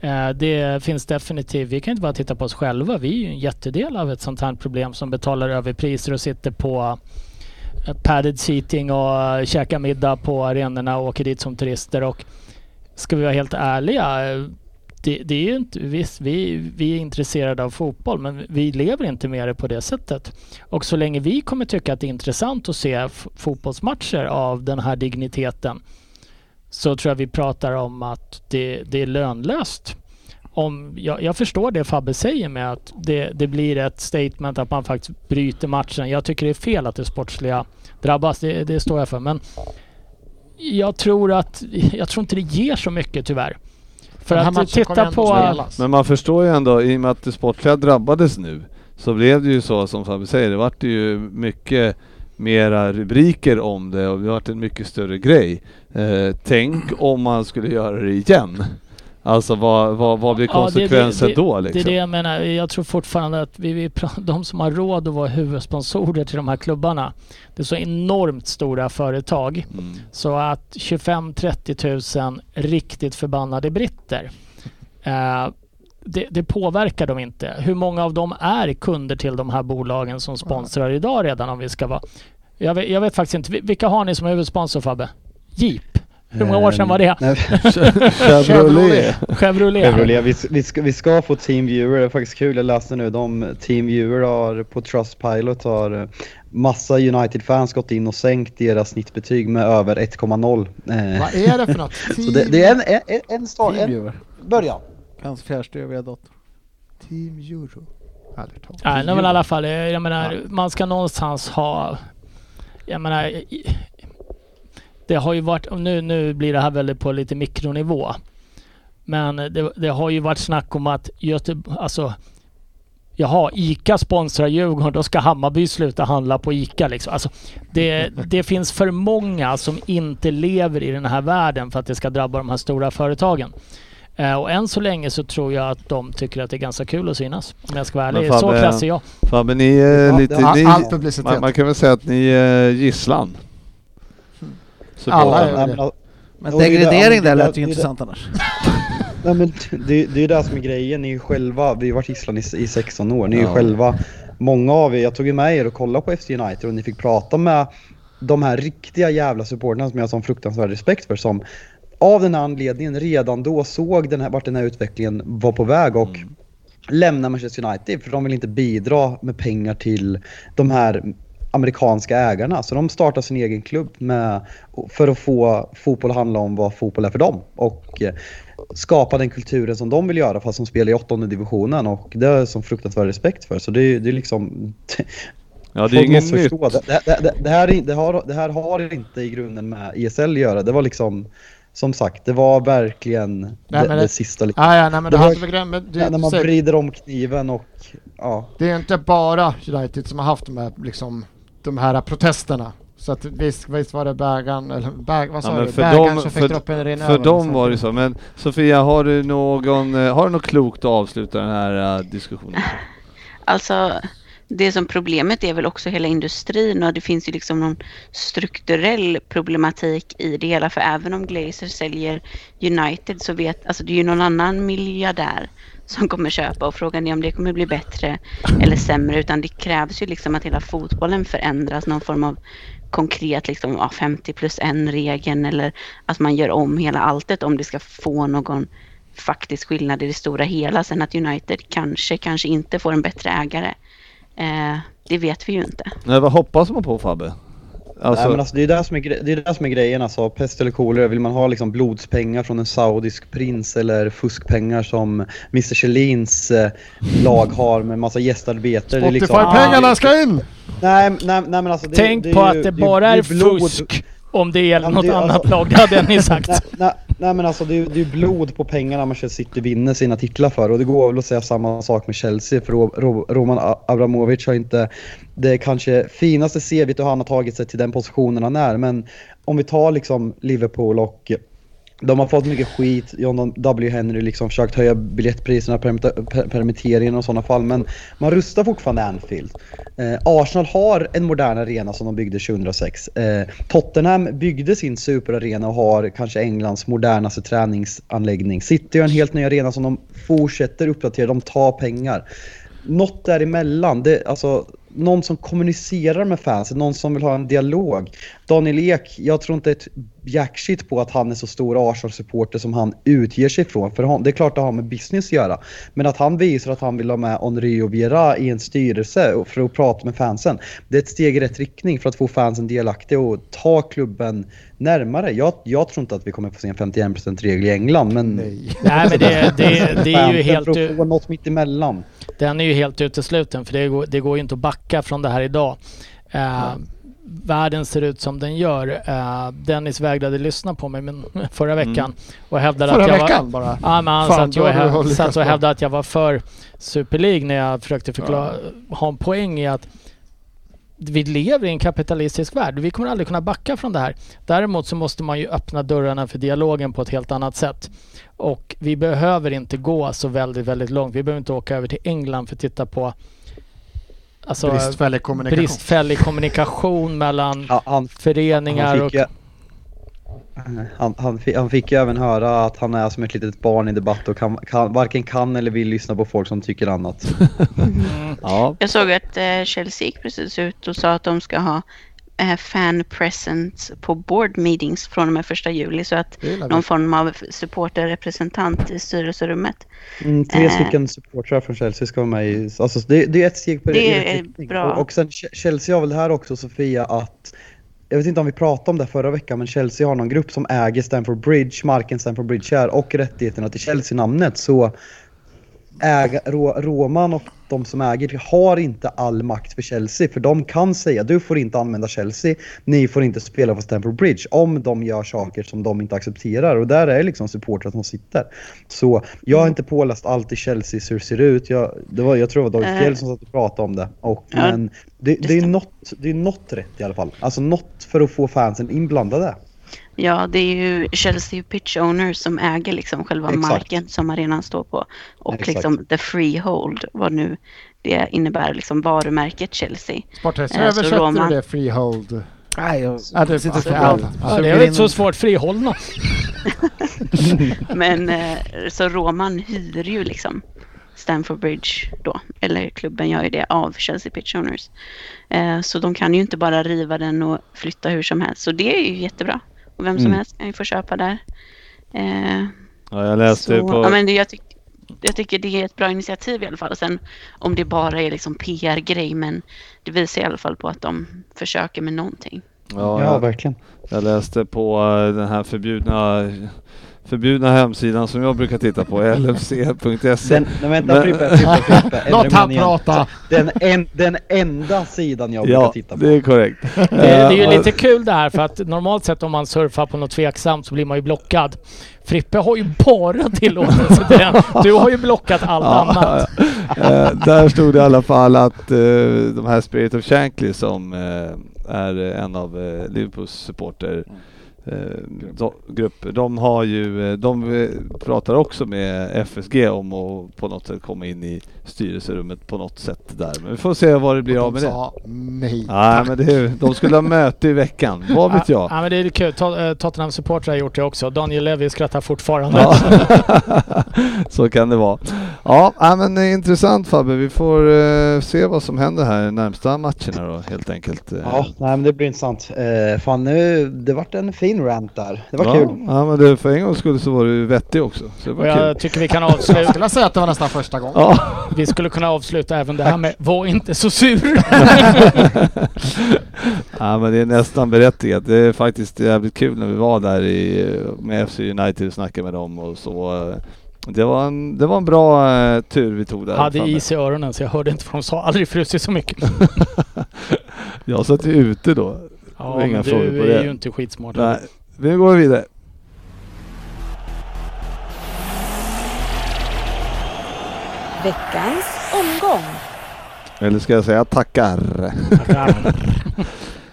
Eh, det finns definitivt, vi kan inte bara titta på oss själva. Vi är ju en jättedel av ett sånt här problem som betalar överpriser och sitter på eh, padded seating och käkar middag på arenorna och åker dit som turister. Och ska vi vara helt ärliga, eh, det, det är ju inte, visst, vi, vi är intresserade av fotboll men vi lever inte med det på det sättet. Och så länge vi kommer tycka att det är intressant att se fotbollsmatcher av den här digniteten så tror jag vi pratar om att det, det är lönlöst. Om, jag, jag förstår det Fabbe säger med att det, det blir ett statement att man faktiskt bryter matchen. Jag tycker det är fel att det sportsliga drabbas, det, det står jag för. Men jag tror att, jag tror inte det ger så mycket tyvärr. För Den här att titta på... Men man förstår ju ändå, i och med att det sportliga drabbades nu, så blev det ju så som Fabbe säger, det vart ju mycket mera rubriker om det och det vart en mycket större grej. Eh, tänk om man skulle göra det igen. Alltså vad, vad, vad blir Ja, det- konsekvensen det- det- då Det är liksom? det jag menar. Jag tror fortfarande att vi, vi de som har råd att vara huvudsponsorer till de här klubbarna. Det är så enormt stora företag. Mm. Så att 25-30 000 riktigt förbannade britter. Eh, det, det påverkar dem inte. Hur många av dem är kunder till de här bolagen som sponsrar idag redan om vi ska vara... Jag vet, jag vet faktiskt inte. Vil- Vilka har ni som huvudsponsor Fabbe? Jeep? Hur många år sedan var det? Nej, Chevrolet. Chevrolet? Chevrolet. Vi, vi, ska, vi ska få Teamviewer, det är faktiskt kul, jag läste nu, de Teamviewer har på Trustpilot har eh, massa United-fans gått in och sänkt deras snittbetyg med över 1,0. Eh, Vad är det för något? så det, det är en, en, en, en start, en Teamviewer. början. Hans fjärrstöviga dator. Team Euro. Aldrig talat. Nej, men i alla fall, eh, jag menar, man ska någonstans ha... Jag menar, i- det har ju varit, nu, nu blir det här väldigt på lite mikronivå. Men det, det har ju varit snack om att Göteborg, alltså Jaha, ICA sponsrar Djurgården, då ska Hammarby sluta handla på ICA liksom. Alltså, det, det finns för många som inte lever i den här världen för att det ska drabba de här stora företagen. Eh, och än så länge så tror jag att de tycker att det är ganska kul att synas. Om jag ska vara ärlig. Så Fabbe- klass är jag. Fabbe, ni är Ja, lite... ni, All publicitet. man, man kan väl säga att ni är gisslan? Alla är men, Men det det- degradering där lät ju intressant annars. nej, men det, det är ju det som är grejen, ni är ju själva, vi har varit gisslan i, i 16 år, ni är ju Ja. själva, många av er, jag tog ju med er och kollade på FC United och ni fick prata med de här riktiga jävla supportrarna som jag har sån fruktansvärd respekt för som av den här anledningen redan då såg den här, vart den här utvecklingen var på väg och lämna Manchester United för de vill inte bidra med pengar till de här amerikanska ägarna. Så de startar sin egen klubb med, för att få fotboll att handla om vad fotboll är för dem. Och eh, skapa den kulturen som de vill göra fast de spelar i åttonde divisionen och det har jag som fruktansvärd respekt för. Så det är, det är liksom... Ja, det är inget nytt. förstå. Det, det, det, det, här, är- det, har, det här har inte i grunden med ESL att göra. Det var liksom, som sagt, det var verkligen Nej, det, men det, det- sista. Liksom. Ja, ja, nej, men Det det var- med men det, när man vrider om kniven och ja. det är inte bara United som har haft de här, liksom, de här protesterna. Så att visst, visst var det bägaren, eller bäg, vad sa Ja, du? för Bägaren dem- som fick för- droppen rinna För över, dem liksom. var det så. Men Sofia, har du någon, eh, har du något klokt att avsluta den här eh, diskussionen? Alltså, det som problemet är väl också hela industrin och det finns ju liksom någon strukturell problematik i det hela. För även om Glazer säljer United så vet, alltså det är ju någon annan miljardär som kommer köpa och frågan är om det kommer bli bättre eller sämre. Utan det krävs ju liksom att hela fotbollen förändras, någon form av konkret liksom, ja, 50 plus en regeln eller att man gör om hela alltet om det ska få någon faktisk skillnad i det stora hela. Sen att United kanske, kanske inte får en bättre ägare. Eh, det vet vi ju inte. Nej, vad hoppas man på Fabbe? Alltså, Nej, men alltså, det är det som är, gre- det är det som är grejen alltså. Pest eller kolera, vill man ha liksom blodspengar från en saudisk prins eller fuskpengar som Mr Kjellins eh, lag har med massa gästarbetare. det är liksom- Spotify-pengarna ska in! Nej, nej, nej men alltså det, Tänk det är på ju- att det bara är är blod- fusk om det gäller Ja, något det- annat alltså- lag. Det hade ni sagt. Nej, nej, nej men alltså det är ju blod på pengarna Manchester City vinner sina titlar för. Och det går väl att säga samma sak med Chelsea för Roman Abramovic har inte det kanske finaste CVt och han har tagit sig till den positionen han är. Men om vi tar liksom Liverpool och de har fått mycket skit, John W Henry liksom försökt höja biljettpriserna, permitteringen och sådana fall men man rustar fortfarande Anfield. Eh, Arsenal har en modern arena som de byggde 2006. Eh, Tottenham byggde sin superarena och har kanske Englands modernaste träningsanläggning. City har en helt ny arena som de fortsätter uppdatera, de tar pengar. Något däremellan, det, alltså någon som kommunicerar med fansen, någon som vill ha en dialog. Daniel Ek, jag tror inte ett jackshit på att han är så stor Arsenal-supporter som han utger sig ifrån. För hon- det är klart det har med business att göra. Men att han visar att han vill ha med Henri och Viera i en styrelse och- för att prata med fansen. Det är ett steg i rätt riktning för att få fansen delaktiga och ta klubben närmare. Jag, jag tror inte att vi kommer få se en 51%-regel i England men... Nej. Nej men det, det, det är ju helt... För att få något mitt emellan. Den är ju helt utesluten för det går, det går ju inte att backa från det här idag. Eh, världen ser ut som den gör. Uh, Dennis vägrade lyssna på mig men, förra Mm. veckan och hävdade Förra att jag veckan var... bara? Ja, men han Fan, satt, du häv- satt och hävdade att jag var för Super League när jag försökte förklara, ha en poäng i att vi lever i en kapitalistisk värld. Vi kommer aldrig kunna backa från det här. Däremot så måste man ju öppna dörrarna för dialogen på ett helt annat sätt. Och vi behöver inte gå så väldigt, väldigt långt. Vi behöver inte åka över till England för att titta på alltså, Bristfällig kommunikation. bristfällig kommunikation mellan Ja, han, föreningar han, och... han, han, fick, han fick ju även höra att han är som ett litet barn i debatt och kan, kan, varken kan eller vill lyssna på folk som tycker annat. Ja, Jag såg att eh, Chelsea gick precis ut och sa att de ska ha fan presence på board meetings från och med första juli så att någon form av supporterrepresentant i styrelserummet. Mm, tre Eh. stycken supportrar från Chelsea ska vara med i, alltså det, det är ett steg på Det är riktning. bra. Och, och sen Ch- Chelsea har väl det här också Sofia att jag vet inte om vi pratade om det förra veckan men Chelsea har någon grupp som äger Stamford Bridge, marken Stamford Bridge är och rättigheterna till Chelsea-namnet så äga, Rå, Roman och de som äger har inte all makt för Chelsea för de kan säga du får inte använda Chelsea, ni får inte spela på Stamford Bridge om de gör saker som de inte accepterar och där är liksom supportrar som sitter. Så jag har inte påläst allt i Chelsea hur det ser ut. Jag, det var, jag tror det var David. Fjell som satt och pratade om det. Och, Ja, men det, det, är något, det är något rätt i alla fall. Alltså något för att få fansen inblandade. Ja, det är ju Chelsea Pitch Owners som äger liksom själva Exakt. marken som arenan står på. Och Exakt. liksom the freehold, vad nu det innebär, liksom varumärket Chelsea. Sporthäst, Eh, så översätter Roma- du det freehold? Nej, jag Ja, det sitter så så bra. bra. Ja, det är väl inte så svårt, frihållna. Men eh, så Roman hyr ju liksom Stamford Bridge då, eller klubben gör ju det av Chelsea Pitch Owners. Eh, så de kan ju inte bara riva den och flytta hur som helst. Så det är ju jättebra. Och vem som Mm. helst kan ju få köpa där. Eh, ja jag läste så, på... ja, men det, jag, tyck, jag tycker det är ett bra initiativ i alla fall. Sen om det bara är liksom PR-grej, men det visar i alla fall på att de försöker med någonting. ja, Ja, jag, verkligen. jag läste på eh, den här förbjudna förbjudna hemsidan som jag brukar titta på, lfc.se. Den, nej, vänta, Men- Frippe, Frippe, Frippe. Låt han prata! Den, en, den enda sidan jag brukar Ja, titta på. det är korrekt. Det, det är ju Eh, lite kul det här för att normalt sett om man surfar på något tveksamt så blir man ju blockad. Frippe har ju bara tillåtelse till den. Du har ju blockat allt annat. Eh, där stod det i alla fall att eh, de här Spirit of Shankly som eh, är en av eh, Liverpools supporter eh, Eh, de, grupper, de har ju, eh, de eh, pratar också med FSG om att på något sätt komma in i styrelserummet på något sätt där. Men vi får se vad det blir av De med det. nej. Nej men det är, de skulle ha möte i veckan, vad vet jag? Ja, men det är kul. Tot- eh, Tottenham supportrar har gjort det också. Daniel Levy skrattar fortfarande. Ja. Så kan det vara. Ja, men intressant Fabbe. Vi får eh, se vad som händer här närmsta matcherna då helt enkelt. Ja, nej men det blir intressant. Eh, fan nu, det vart en fin rant där. Det var ja, kul. Ja, men det, för en gångs skull så var du vettig också. Så det var Och kul. jag tycker vi kan Jag avsluta. skulle säga att det var nästan första gången. Ja. Vi skulle kunna avsluta även det här med var inte så sur. ja, men det är nästan berättigat. Det är faktiskt jävligt kul när vi var där i, med FC United och snackade med dem och så. Det var en, det var en bra eh, tur vi tog där. hade Fabbe. is i öronen så jag hörde inte vad de sa. Aldrig frusit så mycket. Jag satt ju ute då. Ja, men du på är ju inte skitsmart. Nej, vi går vidare. Veckans omgång. Eller ska jag säga tackar?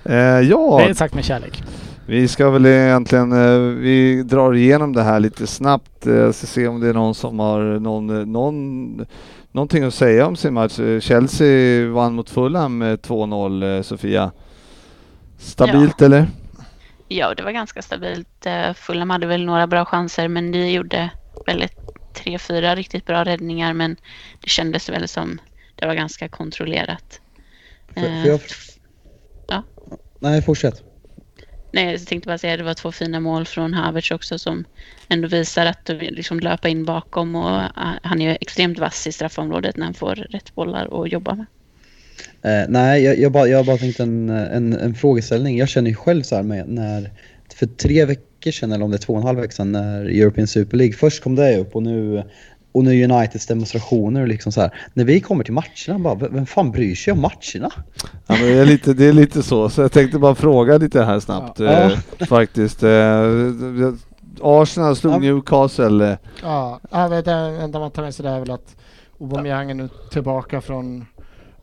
Eh, Det är ja, sagt med kärlek. vi ska väl egentligen, eh, vi drar igenom det här lite snabbt. Eh, ska se om det är någon som har någon, eh, någon, någonting att säga om sin match. Chelsea vann mot Fulham med 2-0, eh, Sofia. Stabilt eller? Ja, det var ganska stabilt. Fulham hade väl några bra chanser, men de gjorde väl ett, tre, fyra riktigt bra räddningar, men det kändes väl som det var ganska kontrollerat. Eh, får jag- Ja. Nej, fortsätt. Nej, jag tänkte bara säga att det var två fina mål från Havertz också som ändå visar att liksom löpa in bakom och eh, han är ju extremt vass i straffområdet när han får rätt bollar att jobba med. Eh, nej, jag, jag, bara, jag bara tänkte en, en, en frågeställning. Jag känner ju själv så här med när, för tre veckor sedan, eller om det är två och en halv vecka sedan, när European Super League, först kom det upp och nu och när Uniteds demonstrationer liksom så här, när vi kommer till matcherna bara, vem fan bryr sig om matcherna? Ja, men det, är lite, det är lite så, så jag tänkte bara fråga lite här snabbt Ja. eh, faktiskt. Eh, Arsenal slog Ja. Newcastle. Ja, vet, det enda man tar med sig där är väl att Aubameyang är nu tillbaka från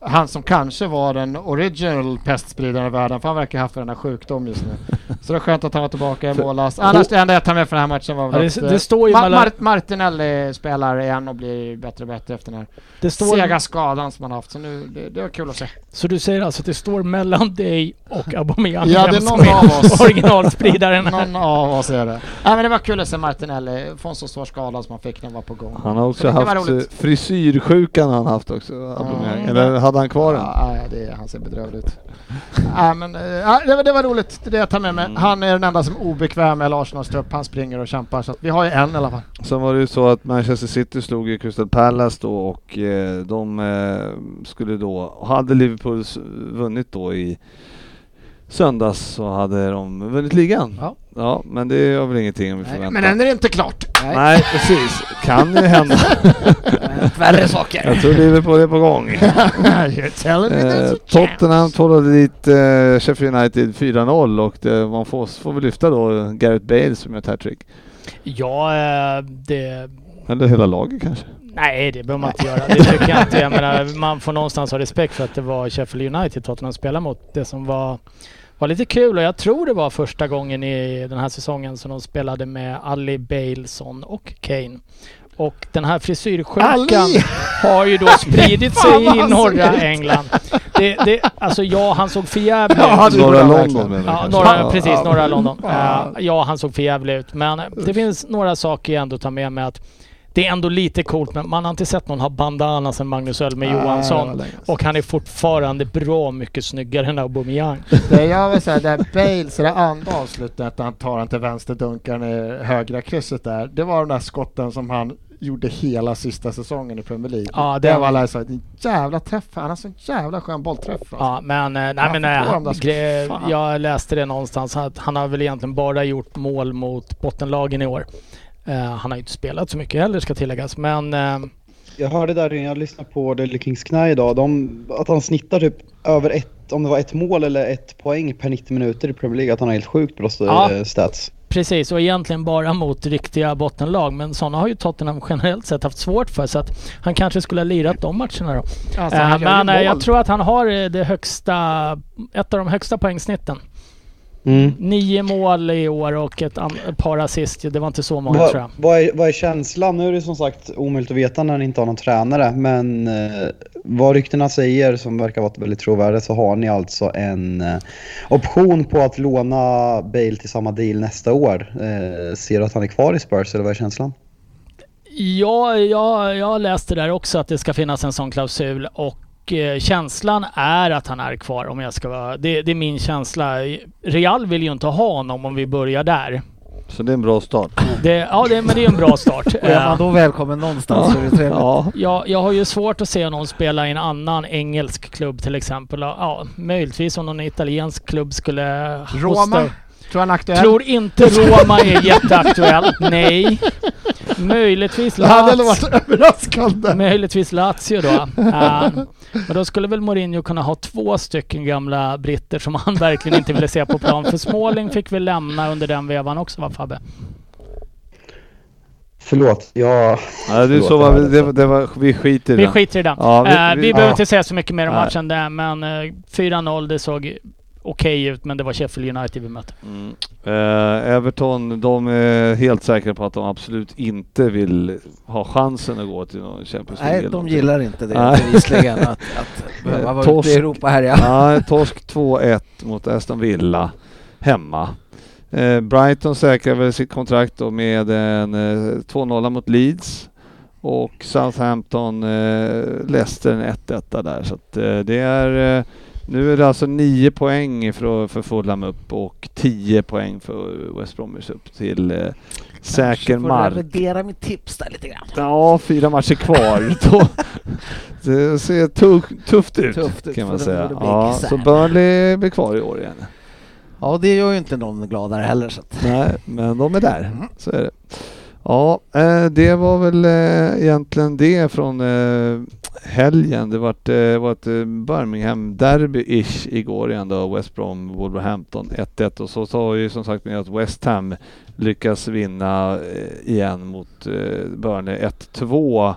han som kanske var den original pestspridaren i världen, för han verkar ha haft den här sjukdom just nu. Så det är skönt att han var tillbaka i mållast. Annars det enda jag tar med från den här matchen var väl Ja, att det, det står ju Ma- mellan... Mart- Martinelli spelar igen och blir bättre och bättre efter den här Det står, sega skadan som han haft. Så nu, det, det var kul att se. så du säger alltså att det står mellan dig och Aubameyang? Ja, det är någon av oss. originalspridaren. Någon av oss är det. Nej men det var kul att se Martinelli få en så svår skada som han fick när han var på gång. Han har också det haft eh, frisyrsjukan han haft också, Aubameyang. Mm. Eller hade han kvar den? Ja, det, han ser bedrövlig ut. ja, men, eh, ja, det, var, det var roligt, det är det jag tar med mig. Mm. Han är den enda som är obekväm med Arsenals trupp. Han springer och kämpar, så vi har ju en i alla fall. Sen var det ju så att Manchester City slog ju Crystal Palace då och eh, de eh, skulle då, hade Liverpool vunnit då i söndags så hade de vunnit ligan. Ja. Ja, men det gör väl ingenting om vi vänta. Men än är det inte klart. Nej, Nej, precis. Kan ju hända. värre saker. Jag tror Liverpool är på gång. Eh, Tottenham tvålade dit eh, Sheffield United 4-0 och det, man får, får väl lyfta då Gareth Bale som gör ett hattrick. Ja, eh, det... Eller hela laget kanske. Nej, det behöver man inte göra. Det tycker jag inte. Jag menar, man får någonstans ha respekt för att det var Sheffield United Tottenham spelade mot. Det som var, var lite kul och jag tror det var första gången i den här säsongen som de spelade med Ali, Baleson och Kane. Och den här frisyrsjukan Ali! har ju då spridit sig i norra. England. Det, det, alltså ja, han såg förjävlig Ja, ut. Norra London menar Ja, norra, precis. Norra London. Ja. Ja, han såg förjävlig ut. Men det finns några saker jag ändå tar med mig att det är ändå lite coolt, men man har inte sett någon ha bandana sen Magnus Ölme det var Johansson. Och han är fortfarande bra mycket snyggare än Aubameyang. Det jag vill säga, där Bale, så det andra avslutet han tar den till vänster, dunkar ner högra krysset där. Det var den där skotten som han gjorde hela sista säsongen i Premier League. Ja, det den- var alla så en jävla träff. Han har sån jävla skön bollträff. Alltså. Ja, men, eh, nej, men nej, han, av dem där- gre- fan. jag läste det någonstans att han har väl egentligen bara gjort mål mot bottenlagen i år. Eh, han har ju inte spelat så mycket heller ska tilläggas, men eh, Jag hörde där, jag lyssnade på Daily Kings knä idag, de, att han snittar typ över ett, om det var ett mål eller ett poäng per 90 minuter i Premier League, att han har helt sjukt bra Ja. ja. stats. Precis, och egentligen bara mot riktiga bottenlag. Men sådana har ju Tottenham generellt sett haft svårt för. Så att han kanske skulle ha lirat de matcherna då. Alltså, Eh, ju men eh, jag tror att han har eh, det högsta, ett av de högsta poängsnitten. Mm. Nio mål i år och ett, par assist. Det var inte så många tror Vad, jag. vad, är, vad är känslan? Nu är det som sagt omöjligt att veta när ni inte har någon tränare, men eh, vad ryktena säger som verkar vara väldigt trovärdigt så har ni alltså en eh, option på att låna Bale till samma deal nästa år. Eh, ser du att han är kvar i Spurs eller vad är känslan? Ja, jag, jag läste där också att det ska finnas en sån klausul och eh, känslan är att han är kvar om jag ska vara... Det, det är min känsla. Real vill ju inte ha honom om vi börjar där. Så det är en bra start. Det, ja, det, men det är en bra start. Och är man då välkommen någonstans så är det trevligt. Ja, Ja, jag har ju svårt att se någon spela i en annan engelsk klubb till exempel. Ja, möjligtvis om någon italiensk klubb skulle... Roma? hosta- Tror han är aktuell? Tror inte Roma är jätteaktuell. Nej. Möjligtvis det hade Lazio. varit överraskande. Möjligtvis Lazio då. Uh, men då skulle väl Mourinho kunna ha två stycken gamla britter som han verkligen inte ville se på plan. För Smalling fick vi lämna under den vevan också va Fabbe? Förlåt, jag... ja det är så var, det det, var- vi skiter i Vi det. skiter i den. Ja, vi- Eh, vi- vi ja. behöver inte säga så mycket mer om matchen där, men uh, 4-0 det såg okej ut, men det var Sheffield United vi mötte. Mm. Eh, Everton, de är helt säkra på att de absolut inte vill ha chansen att gå till någon Champions League. Nej, de någonting. gillar inte det bevisligen att, att behöva vara ute i Europa här ja. Nej, torsk 2-1 mot Aston Villa hemma. Eh, Brighton säkrar väl sitt kontrakt då med en eh, 2-0 mot Leeds och Southampton, eh, Leicester en 1-1 där. Så att, eh, det är, eh, nu är det alltså 9 poäng för, för Fulham upp och 10 poäng för West Bromwich upp till eh, säker mark. revidera mitt tips där lite grann. Ja, fyra matcher kvar. Det ser tuff, tufft ut Tufft kan man säga. Ja, så. Burnley blir kvar i år igen. Ja, det gör ju inte någon gladare heller så. Nej, men de är där. Så är det. Ja, eh, det var väl eh, egentligen det från eh, helgen. Det var, ett Birmingham-derby-ish igår igen då. West Brom, Wolverhampton 1-1 och så sa ju som sagt med att West Ham lyckas vinna igen mot Burnley 1-2.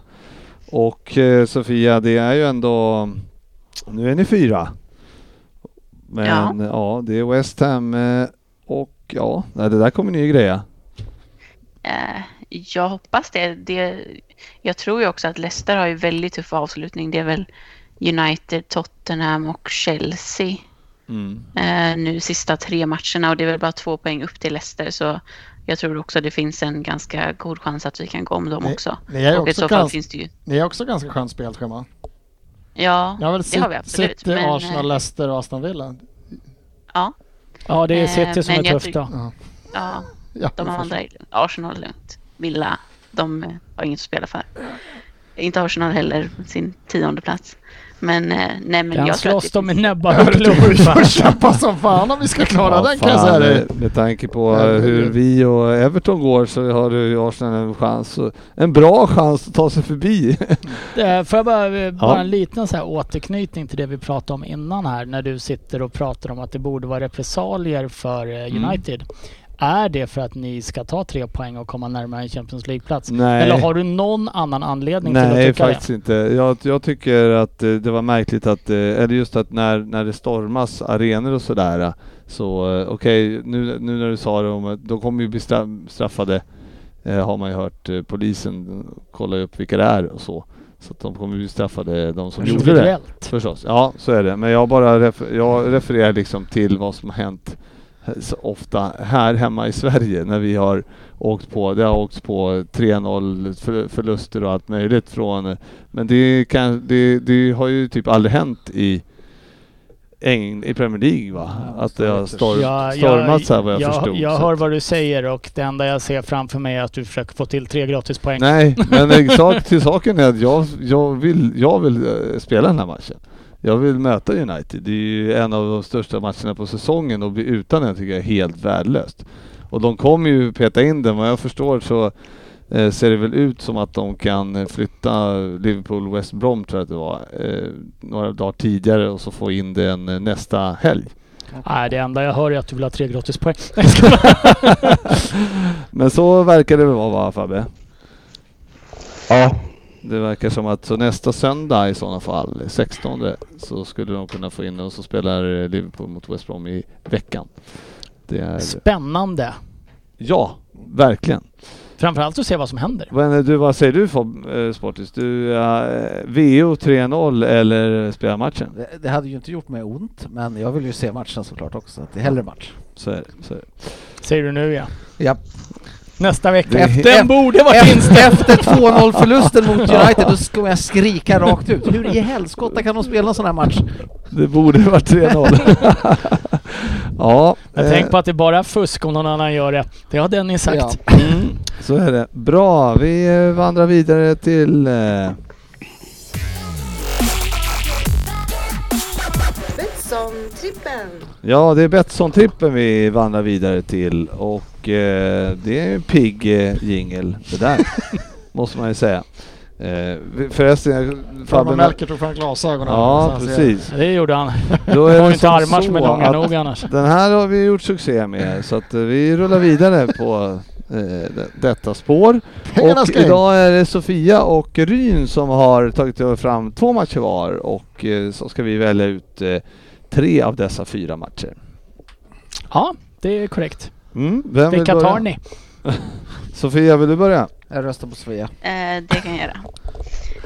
Och Sofia, det är ju ändå... Nu är ni fyra. Men ja, ja det är West Ham och ja, det där kommer ni ju greja. Uh jag hoppas det. det. Jag tror ju också att Leicester har ju väldigt tuff avslutning. Det är väl United, Tottenham och Chelsea. Mm. Eh, nu sista tre matcherna och det är väl bara två poäng upp till Leicester. Så jag tror också det finns en ganska god chans att vi kan gå om dem också. Ni, är och också, gans, finns det ju... ni är också ganska skönt spelschema. Ja, det sit, har vi absolut. City, men, Arsenal, eh, Leicester och Aston Villa. Ja. Ja, det är City som är tufft då. Ja, ja de andra, Arsenal är lugnt. Villa, de har inget att spela för. Inte Arsenal heller, sin tionde plats. Men eh, nej men den jag tror att de med näbbar och. Vi får kämpa som fan om vi ska klara ja, den kan jag säga dig. Med tanke på hur vi och Everton går så har du Arsenal en chans, en bra chans att ta sig förbi. Får jag bara, eh, bara en liten så här återknytning till det vi pratade om innan här när du sitter och pratar om att det borde vara repressalier för eh, mm. United. Mm. Är det för att ni ska ta tre poäng och komma närmare en Champions League-plats? Eller har du någon annan anledning Nej, till att tycka det? Nej, faktiskt inte. Jag, jag, tycker att eh, det var märkligt att, eh, eller just att när, när det stormas arenor och sådär, så eh, okej, okay, nu, nu när du sa det om att de kommer ju bli straffade, har man ju hört polisen kolla upp vilka det är och så. Så att de kommer bli straffade, de som gjorde det. Förstås. Ja, så är det. Men jag bara refer jag refererar liksom till vad som har hänt så ofta här hemma i Sverige när vi har åkt på, det har åkt på 3-0 förluster och allt möjligt från, men det, kan, det, det har ju typ aldrig hänt i i Premier League va? Att det har storm, ja, stormat så här vad jag, jag förstod. Jag hör vad du säger och det enda jag ser framför mig är att du försöker få till tre gratispoäng. Nej, men sak till saken är att jag, jag, vill, jag vill eh, spela den här matchen. Jag vill möta United. Det är ju en av de största matcherna på säsongen och bli utan den tycker jag är helt värdelöst. Och de kommer ju peta in den. Vad jag förstår så eh, ser det väl ut som att de kan flytta Liverpool West Brom tror jag att det var eh, några dagar tidigare och så få in den eh, nästa helg. Nej, det enda jag hör är att du vill ha tre gratispoäng. Men så verkar det väl vara va Fabbe? Ja, det verkar som att så nästa söndag i sådana fall, 16, så skulle de kunna få in och så spelar Liverpool mot West Brom i veckan. Det är... Spännande! Ja, verkligen. Framförallt att se vad som händer. Men du, vad säger du Fob, eh, Sportis? Du, uh, VO 3-0 eller spela matchen? Det, det, hade ju inte gjort mig ont, men jag vill ju se matchen såklart också. Det är hellre match. Så är det. Så är det. Säger du nu ja. Ja nästa vecka. Efter, den borde varit inställd. Efter 2-0 förlusten mot United, då ska jag skrika rakt ut. Hur i helskotta kan de spela en sån här match? Det borde varit 3-0. ja. Men eh. tänk på att det är bara fusk om någon annan gör det. Det har Dennis sagt. Ja. Mm, så är det. Bra, vi eh, vandrar vidare till eh, Betsson-trippen. Ja, det är Betsson-trippen vi vandrar vidare till och eh, det är en pigg eh, jingel det där, måste man ju säga. Eh, förresten, Farbror Melker tog fram glasögonen. Ja, precis. Det gjorde han. Då är har inte armar som är långa nog annars. Den här har vi gjort succé med så att vi rullar vidare på eh, detta spår. Och idag är det Sofia och Ryn som har tagit fram två matcher var och eh, så ska vi välja ut tre av dessa fyra matcher. Ja, det är korrekt. Mm, vem Vilka tar ni? Sofia, vill du börja? Jag röstar på Sofia. Eh, det kan jag göra.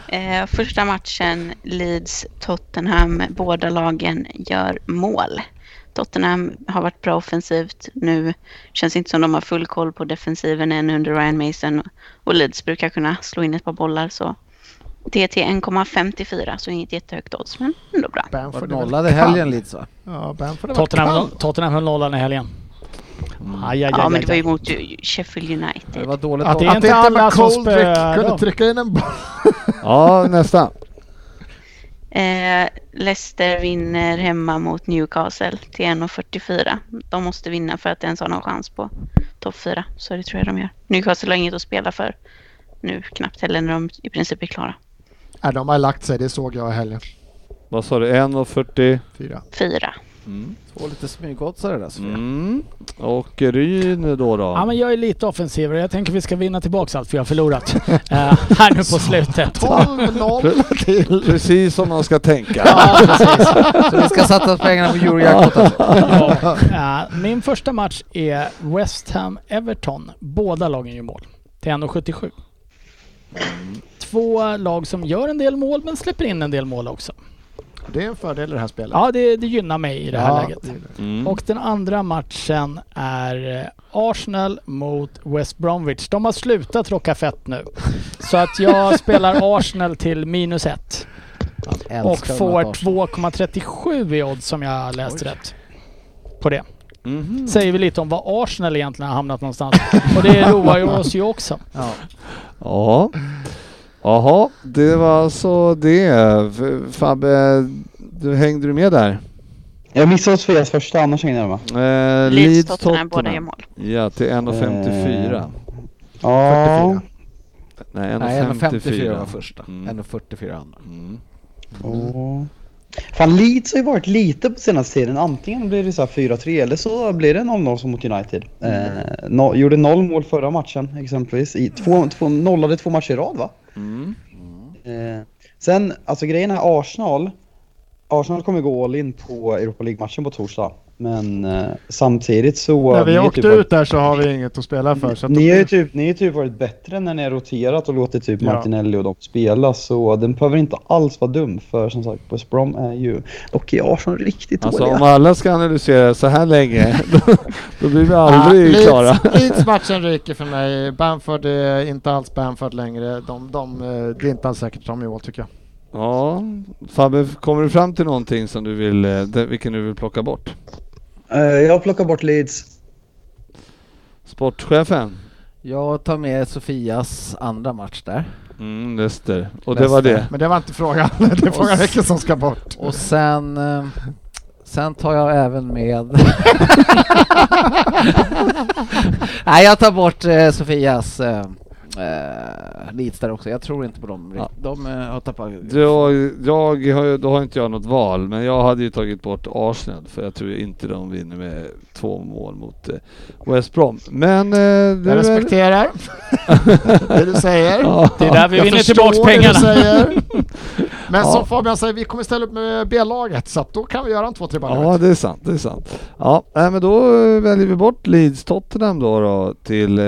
Eh, första matchen Leeds-Tottenham. Båda lagen gör mål. Tottenham har varit bra offensivt. Nu känns inte som de har full koll på defensiven än under Ryan Mason. Och Leeds brukar kunna slå in ett par bollar så det är till 1,54 så inget jättehögt odds men ändå bra. Bamford nollade helgen lite så. Ja, Tottenham, Tottenham höll nollan i helgen. Mm. Aj, aj, aj, ja men det var ju mot Sheffield United. Det var dåligt Att det är inte alla som spöar kunde trycka in en boll. ja nästa. Eh, Leicester vinner hemma mot Newcastle till 1,44. De måste vinna för att ens ha någon chans på topp 4. Så det tror jag de gör. Newcastle har inget att spela för nu knappt heller när de i princip är klara. Nej, de har lagt sig, det såg jag i helgen. Vad sa du? 1,40? Fyra. Fyra. Mm. Två lite smygoddsare där Sofia. Mm. Och Ryn då då? Ja, men jag är lite offensivare. Jag tänker vi ska vinna tillbaka allt vi har förlorat uh, här nu på slutet. 12-0 till. Precis som man ska tänka. Ja, precis. Så vi ska satsa pengarna på Eurojackpot alltså. Ja. Uh, min första match är West Ham-Everton. Båda lagen gör mål. Till 1,77. Två lag som gör en del mål men släpper in en del mål också. Det är en fördel i det här spelet. Ja, det, det gynnar mig i det här Ja, läget. det är det. Mm. Och den andra matchen är eh, Arsenal mot West Bromwich. De har slutat rocka fett nu. Så att jag spelar Arsenal till minus ett. Och får de här Arsenal. 2,37 i odds som jag läste rätt. På det. Mhm. Säger vi lite om var Arsenal egentligen har hamnat någonstans. Och det roar ju oss ju också. Ja. Ja. Jaha, det var alltså det. Fabbe, du, hängde du med där? Jag missade Sofias första, annars hängde jag med. Eh, Leeds Tottenham, båda gör mål. Ja, till 1,54. Eh, Ja. Nej, Nej, 1,54 1,54 var första. Mm. 1,44 andra. Mm. Åh. Fan, Leeds har ju varit lite på senaste tiden. Antingen blir det så här 4-3 eller så blir det 0-0 som mot United. Eh, no, gjorde noll mål förra matchen exempelvis. I två, två, nollade två matcher i rad va? Mm. Eh, sen, alltså grejen är Arsenal. Arsenal kommer gå all in på Europa League-matchen på torsdag. Men eh, samtidigt så... När vi åkte typ varit- ut där så har vi inget att spela för. Så att Ni har ju typ, ni typ varit bättre när ni har roterat och låtit typ Ja. Martinelli och de spela så den behöver inte alls vara dum för som sagt West Brom är ju dock är Arsenal riktigt Alltså dåliga. om alla ska analysera så här länge, då, då blir vi aldrig Ja, klara. Leeds- Leeds-matchen ryker för mig. Bamford är inte alls Bamford längre. De, de, eh, det är inte alls säkert som i år tycker jag. Ja, Fabbe, kommer du fram till någonting som du vill, eh, vilken du vill plocka bort? Eh, jag plockar bort Leeds. Sportchefen? Jag tar med Sofias andra match där. Mm, Leicester. Och det var Leicester. det? Men det var inte frågan. Det är frågan vilken som ska bort. Och sen, eh, sen tar jag även med... Nej, jag tar bort eh, Sofias eh, eh, Leeds där också. Jag tror inte på dem. Ja. De eh, har tappat... Jag, jag har, ju- då har inte jag något val, men jag hade ju tagit bort Arsenal för jag tror inte de vinner med två mål mot eh, West Brom. Men... Eh, det Jag är respekterar det du säger. Ja. Det är där vi Jag vinner förstår tillbaks det pengarna. du säger. Men Ja. som Fabian säger, vi kommer ställa upp med B-laget så att då kan vi göra en 2-3 Ja, det är sant. Det är sant. Ja, nej, men då eh, väljer vi bort Leeds Tottenham då, då till eh,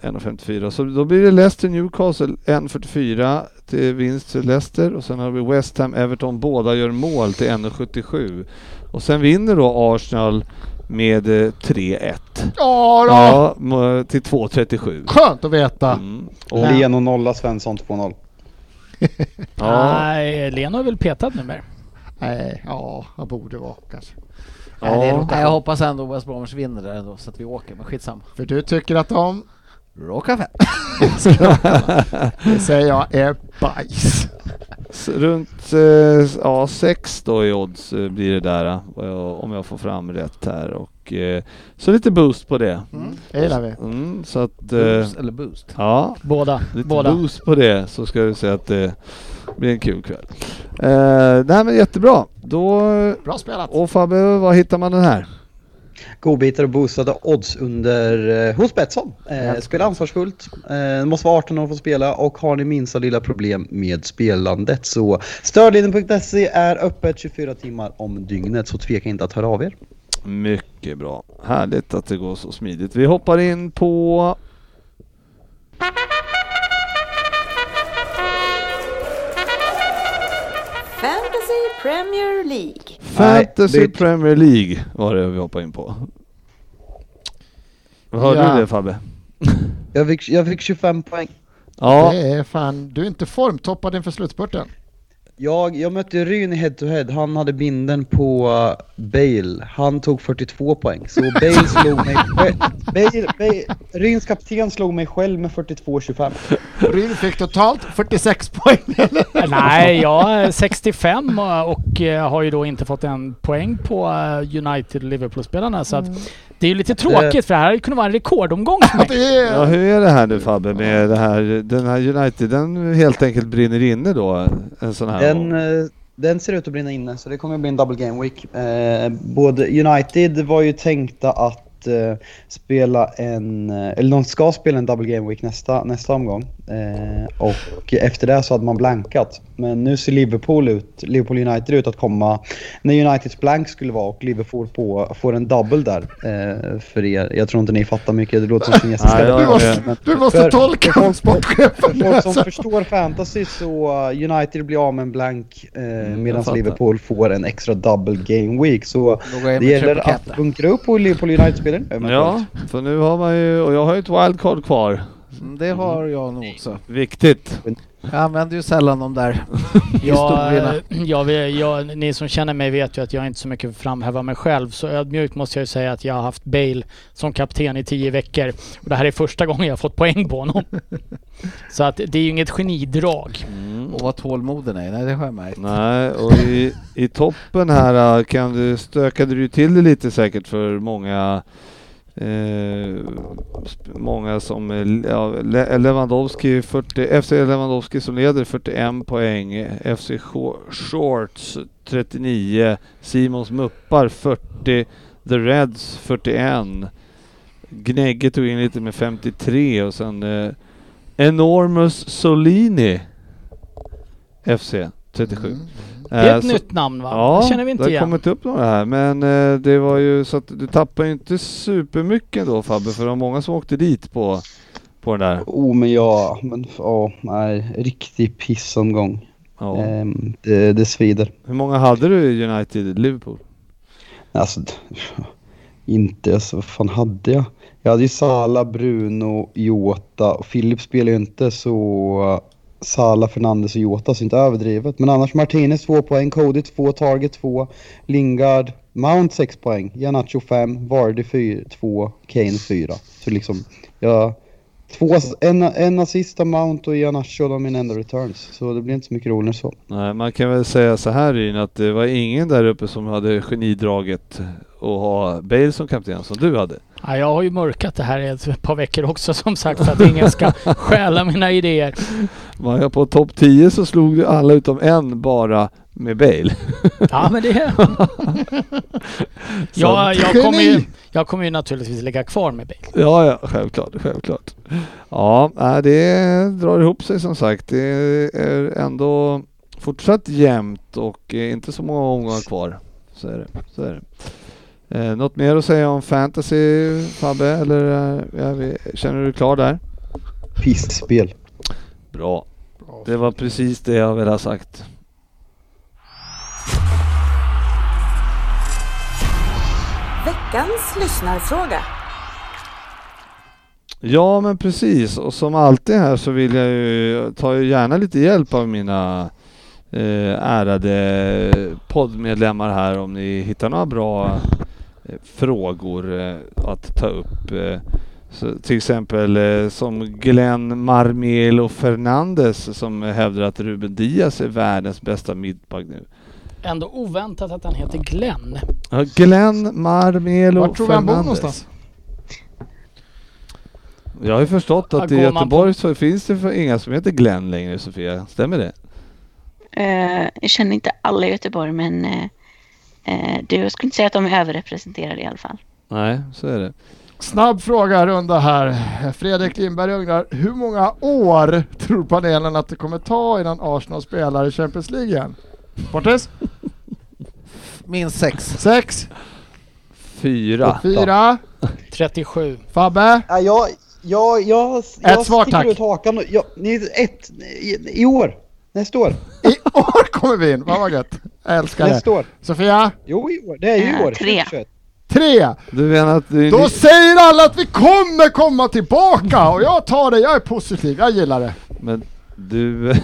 1,54. Så då blir det Leicester Newcastle 1,44 till vinst till Leicester och sen har vi West Ham Everton. Båda gör mål till 1,77 och sen vinner då Arsenal med eh, 3-1. Ja, då. Ja, m- till 2,37. Skönt att veta. Mm. Och, Ja. Leno nolla, Svensson 2-0. ja, Nej, Leno är väl petad numera. Nej, ja, jag borde vara kanske. Ja. Nej, jag hoppas ändå West Bromwich vinner där ändå så att vi åker, men skitsamma. För du tycker att de, Råka fett. det säger jag, är bajs. Runt eh, ja, sex då i odds eh, blir det där eh, om jag får fram rätt här och eh, så lite boost på det. Mm, det gillar vi. Mm, så att eh, Boost eller boost? ja, Båda. lite Båda. boost på det så ska vi säga att det blir en kul kväll. Eh, nej men jättebra. Då, Bra spelat. och Fabbe, var hittar man den här? Godbitar och boostade odds under, eh, hos Betsson. Eh, spela ansvarsfullt, eh, måste vara 18 år för att spela och har ni minsta lilla problem med spelandet så stödlinjen.se är öppet 24 timmar om dygnet så tveka inte att höra av er. Mycket bra. Härligt att det går så smidigt. Vi hoppar in på Premier League. Fantasy Nej, det- Premier League var det vi hoppade in på. Hörde Ja. du det Fabbe? Jag fick, jag fick 25 poäng. Ja, Det är fan, du är inte formtoppad inför slutspurten. Jag, jag mötte Ryn i head to head, han hade binden på uh, Bale. Han tog 42 poäng. Så Bale slog mig själv. Bale, Bale, Ryns kapten slog mig själv med 42-25. Ryn fick totalt 46 poäng. Nej, jag är 65 och, och eh, har ju då inte fått en poäng på eh, United Liverpool-spelarna. Så att det är ju lite tråkigt för det här kunnat vara en rekordomgång för mig. Ja, hur är det här nu Fabbe med det här, den här United, den helt enkelt brinner inne då? En sån här Den, eh, den ser ut att brinna inne, så det kommer att bli en double game week. Eh, både United var ju tänkta att eh, spela en, eh, eller de ska spela en double game week nästa, nästa omgång. Eh, och efter det så hade man blankat. Men nu ser Liverpool ut, Liverpool United ut att komma när Uniteds blank skulle vara och Liverpool på, får en double där. Eh, för er. Jag tror inte ni fattar mycket, det låter som kinesiska. Nej, jag- du, måste, Men- du måste För- tolka för sportchefen För folk som förstår fantasy så uh, United blir av med en blank eh, jag medan. Liverpool får en extra double game week. Så det gäller att bunkra upp på Liverpool United-spelare. Ja, för nu har man ju, och jag har ju ett wildcard kvar. Mm, Det har jag nog också. Viktigt. Jag använder ju sällan de där Jag, historierna. jag, vet- jag, ni som känner mig vet ju att jag inte så mycket framhäver mig själv. Så ödmjukt måste jag ju säga att jag har haft Bale som kapten i tio veckor. Och det här är första gången jag har fått poäng på honom. Så att det är ju inget genidrag. Och vad tålmoden är, nej det har jag märkt. Nej, och i, i toppen här äh, kan du, stökade du till det lite säkert för många eh, många som ja, Lewandowski, 40, FC Lewandowski som leder 41 poäng, FC Shorts 39, Simons Muppar 40, The Reds 41, Gnägge tog in lite med 53 och sen eh, Enormous Solini FC 37. Mm. Det är ett Eh, så- nytt namn va? Ja, det känner vi inte det har igen. kommit upp några här men eh, det var ju så att du tappar ju inte supermycket då Fabbe för det var många som åkte dit på, på den där. Oh men ja, men ja, nej, riktig pissomgång. Ja. Ehm, det, det svider. Hur många hade du i United Liverpool? Alltså, inte, alltså vad fan hade jag? Jag hade ju Sala, Bruno, Jota och Filip spelar ju inte så Sala, Fernandes och Jota så inte överdrivet. Men annars Martinez 2 poäng, Cody 2, Target 2, Lingard, Mount 6 poäng, Janacho 5, Vardy 2, Kane 4. Så liksom, jag... Två, en, en assist av Mount och Janacho de mina enda returns. Så det blir inte så mycket roligare så. Nej, man kan väl säga så här Ryn att det var ingen där uppe som hade genidraget att ha Bale som kapten som du hade. Ja, jag har ju mörkat det här ett par veckor också som sagt för att ingen ska stjäla mina idéer. Var jag på topp 10 så slog du alla utom en bara med Bale. Ja men det... Så- jag, kommer ju, jag kommer ju naturligtvis lägga kvar med Bale. Ja, ja, självklart, självklart. Ja, det drar ihop sig som sagt. Det är ändå fortsatt jämnt och inte så många omgångar kvar. Så är det. Så är det. Eh, något mer att säga om fantasy Fabbe, eller är vi, känner du dig klar där? Pissspel. Bra. Det var precis det jag ville ha sagt. Veckans lyssnarfråga. Ja men precis och som alltid här så vill jag ju, tar ju gärna lite hjälp av mina eh, ärade poddmedlemmar här om ni hittar några bra eh, frågor eh, att ta upp. Eh, så till exempel eh, som Glenn Marmelo Fernandes som hävdar att Ruben Diaz är världens bästa mittback nu. Ändå oväntat att han heter Glenn. Ja, Glenn Marmelo Vart tror vi han bor någonstans? Jag har ju förstått att i Göteborg så finns det för inga som heter Glenn längre Sofia. Stämmer det? Eh, jag känner inte alla i Göteborg men eh, eh, det, jag skulle inte säga att de är överrepresenterade i alla fall. Nej, så är det. Snabb fråga runda här. Fredrik Lindberg undrar, hur många år tror panelen att det kommer ta innan Arsenal spelar i Champions League igen? Bortes? Minst sex. Sex? Fyra. Fyra? 37. Fabbe? Ja, jag, jag, jag, jag svar, tack. ut hakan. och- Jag, ni, ett, i, i år. Nästa år. I år kommer vi in, vad var gött. Jag älskar det. Nästa år. Sofia? Jo, i år. Det är ju i Eh, år. tre. 2021. Tre! Du menar att du... Då säger alla att vi kommer komma tillbaka och jag tar det, jag är positiv, jag gillar det. Men du...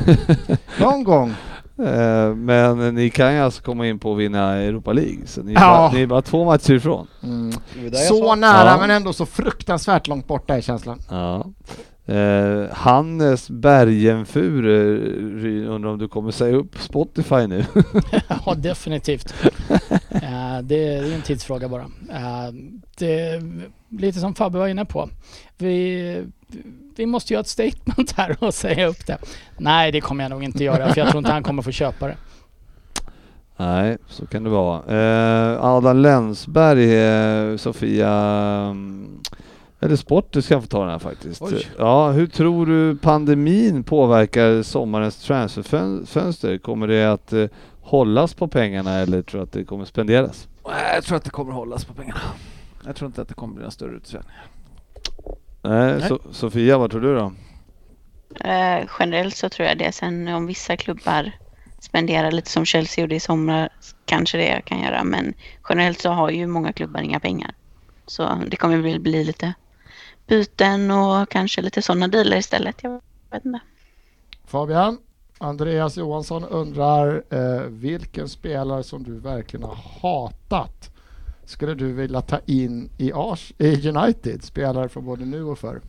Någon gång. Eh, Men ni kan ju alltså komma in på att vinna Europa League. Så ni är, Ja. bara, ni är bara två matcher ifrån. Mm. Det var där jag Så nära Ja. men ändå så fruktansvärt långt borta är känslan. Ja. Eh, Hannes Bergenfur eh, undrar om du kommer säga upp Spotify nu? Ja, definitivt. Eh, det är en tidsfråga bara. Eh, det är lite som Fabbe var inne på. Vi, vi måste göra ett statement här och säga upp det. Nej, det kommer jag nog inte göra för jag tror inte han kommer få köpa det. Nej, så kan det vara. Eh, Adam Länsberg, eh, Sofia, mm, eller sport, du ska få ta den här faktiskt. Oj. Ja, hur tror du pandemin påverkar sommarens transferfönster? Kommer det att eh, hållas på pengarna eller tror du att det kommer spenderas? Jag tror att det kommer hållas på pengarna. Jag tror inte att det kommer bli någon större utsvängning. Nej, Nej. So Sofia, vad tror du då? Eh, generellt så tror jag det. Sen om vissa klubbar spenderar lite som Chelsea gjorde i somras kanske det jag kan göra. Men generellt så har ju många klubbar inga pengar. Så det kommer väl bli lite byten och kanske lite sådana dealer istället. Jag vet inte. Fabian, Andreas Johansson undrar eh, vilken spelare som du verkligen har hatat skulle du vilja ta in i, Ars- i United? Spelare från både nu och förr.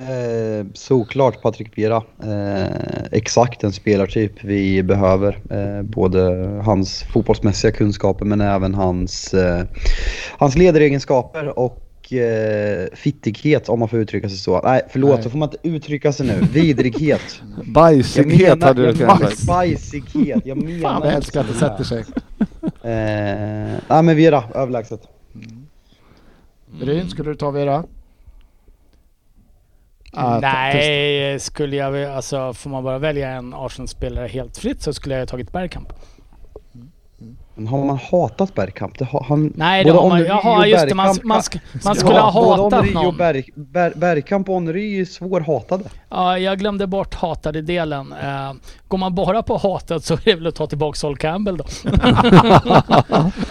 Eh, såklart Patrik Vera. Eh, exakt den spelartyp vi behöver. Eh, både hans fotbollsmässiga kunskaper men även hans, eh, hans ledaregenskaper och eh, fittighet om man får uttrycka sig så. Nej förlåt, Nej. så får man inte uttrycka sig nu. Vidrighet. Bajsighet hade du kunnat menar sagt. bajsighet. Jag menar Fan jag älskar att det sätter sig. Eh, nej men Vieira, överlägset. Ryn, skulle du ta Vera? Ah. Nej, skulle jag alltså får man bara välja en Arsenal-spelare helt fritt så skulle jag ha tagit Bergkamp. Men har man hatat Bergkamp? Det har, han, Nej, det både har man Jaha, just det. Man, man, sk- man skulle ha både hatat Henry och. Berg, Ber, Bergkamp och Henry är svårhatade. Ja, jag glömde bort hatade delen. Uh, går man bara på hatet så är det väl att ta tillbaka Sol Campbell då.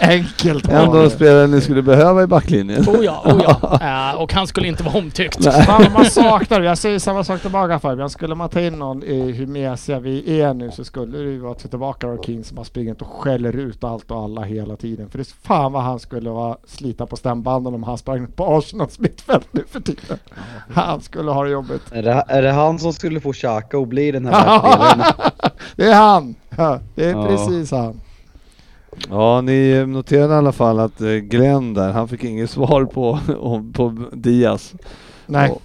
Enkelt Ändå en det. spelare ni skulle behöva i backlinjen. Oh ja, oh ja. Eh, och han skulle inte vara omtyckt. Vad man saknar, jag säger samma sak tillbaka Fabian. Skulle man ta in någon i hur mesiga vi är nu så skulle det ju vara till tillbaka Keane som har springit och skäller ut allt och alla hela tiden. För det är fan vad han skulle vara slita på stämbanden om han sprang på Arsenals mittfält nu för tiden. Han skulle ha det jobbigt. Är det, är det han som skulle få Xhaka och bli den här världsspelaren? det är han! Det är Ja. precis han. Ja, ni noterade i alla fall att eh, Glenn där, han fick inget svar på, på Diaz. Nej. Och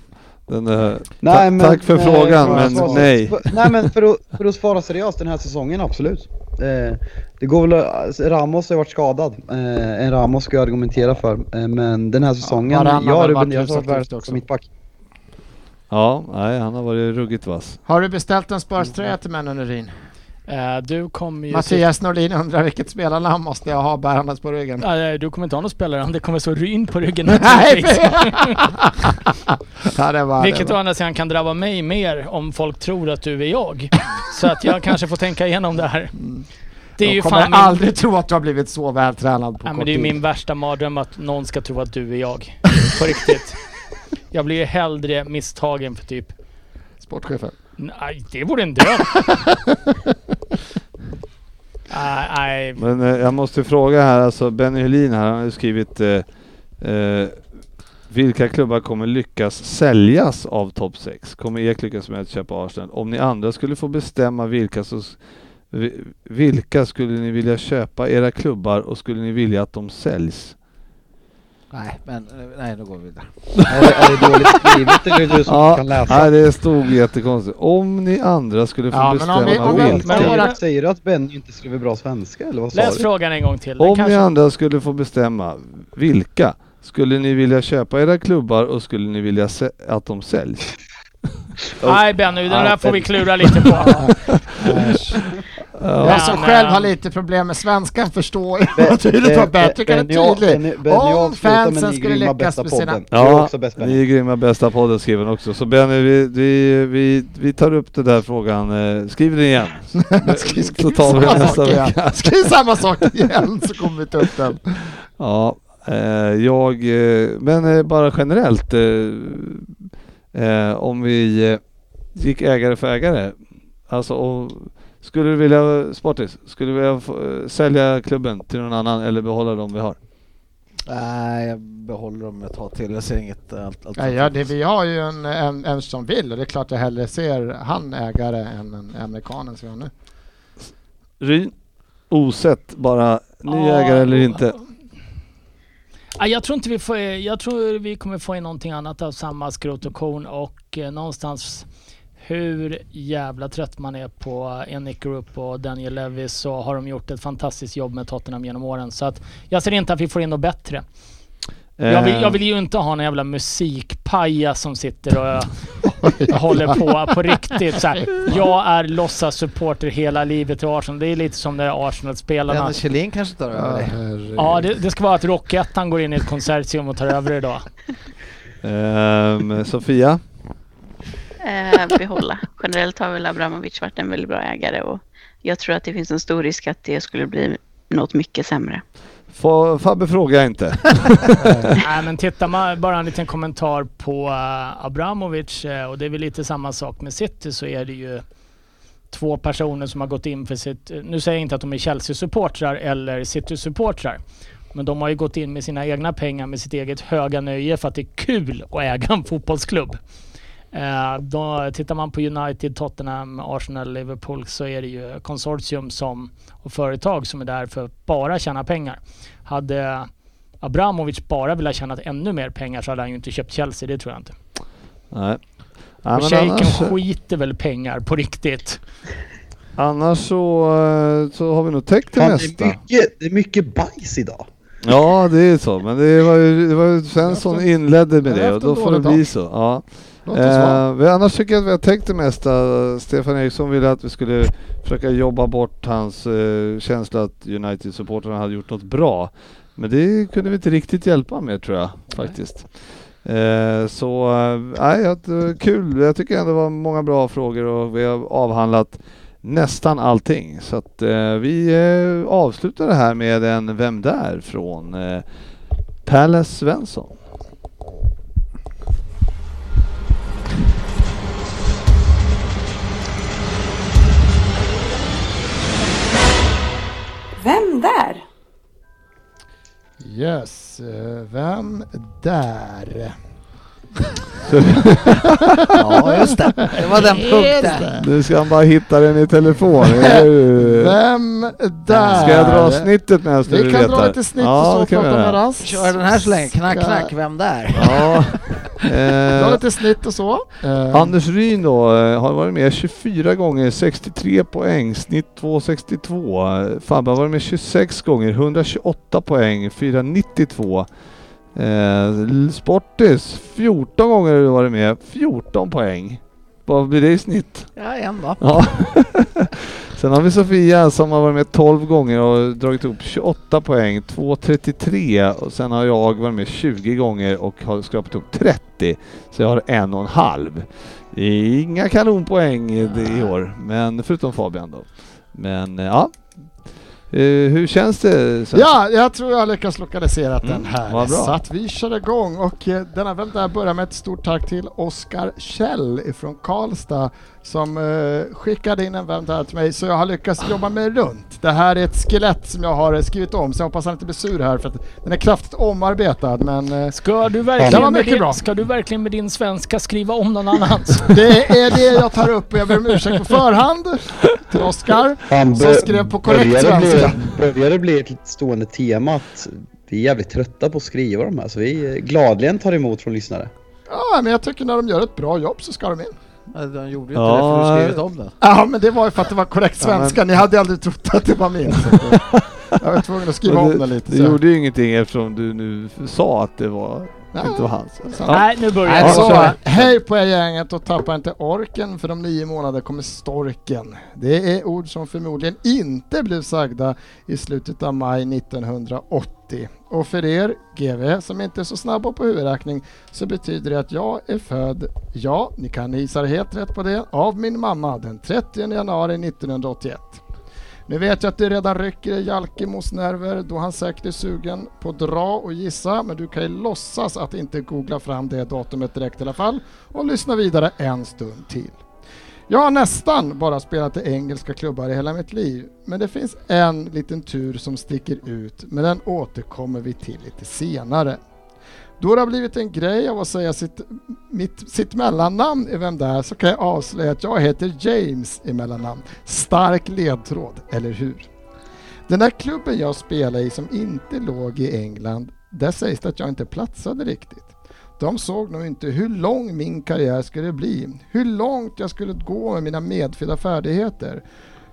Den, eh, Nej, ta- men- tack för nej, frågan, för att men svara- nej. för- Nej men för att, för att svara seriöst den här säsongen, absolut. Eh, det går väl alltså, Ramos har varit skadad. Eh, en Ramos ska jag argumentera för. Eh, men den här säsongen, har ja Ruben Diaz har duktig också. som mittback. Ja, nej, han har varit ruggigt vass. Har du beställt en Spurs-tröja till männen Urin? Eh, du kommer ju... Mattias Norlin undrar vilket spelarnamn måste jag ha bärandes på ryggen? Ja, du kommer inte ha någon spelare, det kommer så Ryn på ryggen Nej! naturligtvis. ja, det var Vilket det å andra sidan kan drabba mig mer om folk tror att du är jag. Så att jag kanske får tänka igenom det här. Det är Jag ju kommer fan min, aldrig tro att du har blivit så vältränad på ja, kort men det är ju min värsta mardröm att någon ska tro att du är jag. På riktigt. Jag blir ju hellre misstagen för typ Sportchefen. Nej, det vore en död. Nej. Men eh, jag måste fråga här, alltså Benny Helin här, han har ju skrivit eh, eh, vilka klubbar kommer lyckas säljas av topp 6? Kommer Ek lyckas med att köpa Arsenal? Om ni andra skulle få bestämma vilka så vilka skulle ni vilja köpa era klubbar och skulle ni vilja att de säljs? Nej, men eh, nej, då går vi vidare. är, det, är det dåligt skrivet eller är det du som Ja, kan läsa? nej, det stod jättekonstigt. Om ni andra skulle få Ja, men bestämma om vi- om vi- vilka. men Säger, du, att Benny inte skriver bra svenska eller vad sa Läs du? frågan en gång till. Den Om ni kanske... andra skulle få bestämma vilka skulle ni vilja köpa era klubbar och skulle ni vilja se- att de säljs? Nej Benny, den där får vi klura lite på. Jag som själv har lite problem med svenskan förstår ju Be- vad Benny tydligt. Benny- Benny Om fansen skulle lyckas bästa med sina... är Ja, ni är grymma bästa podden skriven också. Så Benny, vi, vi, vi, vi tar upp den där frågan. Eh, Skriv den igen. Skriv- Så tar vi samma nästa vecka. Skriv samma sak igen så kommer vi ta upp den. Ja, eh, jag, eh, men eh, bara generellt. Eh, eh, om vi eh, gick ägare för ägare. Alltså, och, Skulle du vilja, Sportis, skulle du vilja få, eh, sälja klubben till någon annan eller behålla dem vi har? Nej, jag behåller dem ett tag till. Jag ser inget allt, allt Ja, ja, det, vi har ju en, en, en som vill och det är klart jag hellre ser han ägare än en amerikanen som vi har nu. Ryn, osett bara, ny Ja, ägare eller inte? Jag tror inte vi får, eh, jag tror vi kommer få in någonting annat av samma skrot och korn och eh, någonstans hur jävla trött man är på eh, Nick Group och Daniel Levy så har de gjort ett fantastiskt jobb med Tottenham genom åren. Så att jag ser inte att vi får in något bättre. Jag vill, jag vill ju inte ha någon jävla musikpaja som sitter och håller på på riktigt. Så här, jag är låtsas-supporter hela livet i Arsenal. Det är lite som de Arsenal-spelarna. Dennis Kjellin kanske tar över herregud. Ja, det, det ska vara att Rockettan går in i ett konsortium och tar över idag. Ehm, Sofia? Eh, behålla. Generellt har väl Abramovic varit en väldigt bra ägare och jag tror att det finns en stor risk att det skulle bli något mycket sämre. Få- Fabbe frågar inte. Nej men titta man, bara en liten kommentar på uh, Abramovic eh, och det är väl lite samma sak med City så är det ju två personer som har gått in för sitt, eh, nu säger jag inte att de är Chelsea-supportrar eller City-supportrar. Men de har ju gått in med sina egna pengar med sitt eget höga nöje för att det är kul att äga en fotbollsklubb. Eh, då, tittar man på United, Tottenham, Arsenal, Liverpool så är det ju konsortium som, och företag som är där för att bara tjäna pengar. Hade Abramovic bara velat tjäna ännu mer pengar så hade han ju inte köpt Chelsea, det tror jag inte. Nej. Ja, och men shejken annars, skiter väl pengar på riktigt. annars så, eh, så har vi nog täckt det Fan, det, mesta. är mycket, det är mycket bajs idag. Ja, det är så. Men det var ju, det var ju Svensson inledde med det och då får det bli så. Ja. Eh, vi, annars tycker jag att vi har täckt det mesta. Stefan Eriksson ville att vi skulle försöka jobba bort hans eh, känsla att United-supportrarna hade gjort något bra. Men det kunde vi inte riktigt hjälpa med tror jag faktiskt. Eh, så eh, nej, var kul. Jag tycker ändå det var många bra frågor och vi har avhandlat nästan allting. Så att eh, vi eh, avslutar det här med en Vem där? från eh, Pelle Svensson. Vem där? Yes, eh, vem där? Ja, just det. Det var den punkten. Nu ska han bara hitta den i telefon. Vem där? Ska jag dra snittet medan du Vi kan letar? dra lite snitt ja, och så prata med. Rask. Kör den här så länge. Knack, knack. Vem där? Ja. Dra Eh, lite snitt och så. Eh, Anders Ryn då eh, har varit med 24 gånger, 63 poäng, snitt 2,62. Fabbe har varit med 26 gånger, 128 poäng, 4,92. Eh, Sportis 14 gånger har du varit med, 14 poäng. Vad blir det i snitt? Ja, en då. Ja. Sen har vi Sofia som har varit med 12 gånger och dragit upp 28 poäng, 2.33 och sen har jag varit med 20 gånger och har skrapat upp 30. Så jag har en och en halv. Inga kanonpoäng i i år, men förutom Fabian då. Men eh, ja, Eh, hur känns det? Svensson? Ja, jag tror jag har lyckats lokalisera den Mm, här. vad bra. Så att vi kör igång och eh, denna väl där börjar med ett stort tack till Oskar Kjell ifrån Karlstad som eh, skickade in en vän till mig så jag har lyckats jobba mig runt. Det här är ett skelett som jag har eh, skrivit om så jag hoppas han inte blir sur här för att den är kraftigt omarbetad men eh, Ska du verkligen, med mycket din, bra. ska du verkligen med din svenska skriva om någon annans? det är det jag tar upp och jag ber om ursäkt på förhand till Oskar. Som skrev på korrekt börjar det svenska. Bli, börjar det bli ett stående tema att vi är jävligt trötta på att skriva de här så vi gladeligen tar emot från lyssnare. Ja men jag tycker när de gör ett bra jobb så ska de in. Ja, De gjorde ju inte Ja. det för du skrivit om det. Ja men det var ju för att det var korrekt Ja, svenska, ni hade aldrig trott att det var min. Jag var tvungen att skriva om det, den lite. det gjorde ju ingenting eftersom du nu sa att det var, Ja, inte var hans. sant. Nej, nu börjar Nej, vi. så, kör. hej på er gänget och tappa inte orken för om nio månader kommer storken. Det är ord som förmodligen inte blev sagda i slutet av maj 1980. Och för er, GV, som inte är så snabba på huvudräkning så betyder det att jag är född, ja, ni kan gissa helt rätt på det, av min mamma den 30 januari 1981. Nu vet jag att det redan rycker i Jalkemos nerver då han säkert är sugen på att dra och gissa men du kan ju låtsas att inte googla fram det datumet direkt i alla fall och lyssna vidare en stund till. Jag har nästan bara spelat i engelska klubbar i hela mitt liv, men det finns en liten tur som sticker ut, men den återkommer vi till lite senare. Då det har blivit en grej av att säga sitt, mitt, sitt mellannamn i Vem där så kan jag avslöja att jag heter James i mellannamn. Stark ledtråd, eller hur? Den där klubben jag spelade i som inte låg i England, där sägs det att jag inte platsade riktigt. De såg nog inte hur lång min karriär skulle bli, hur långt jag skulle gå med mina medfödda färdigheter.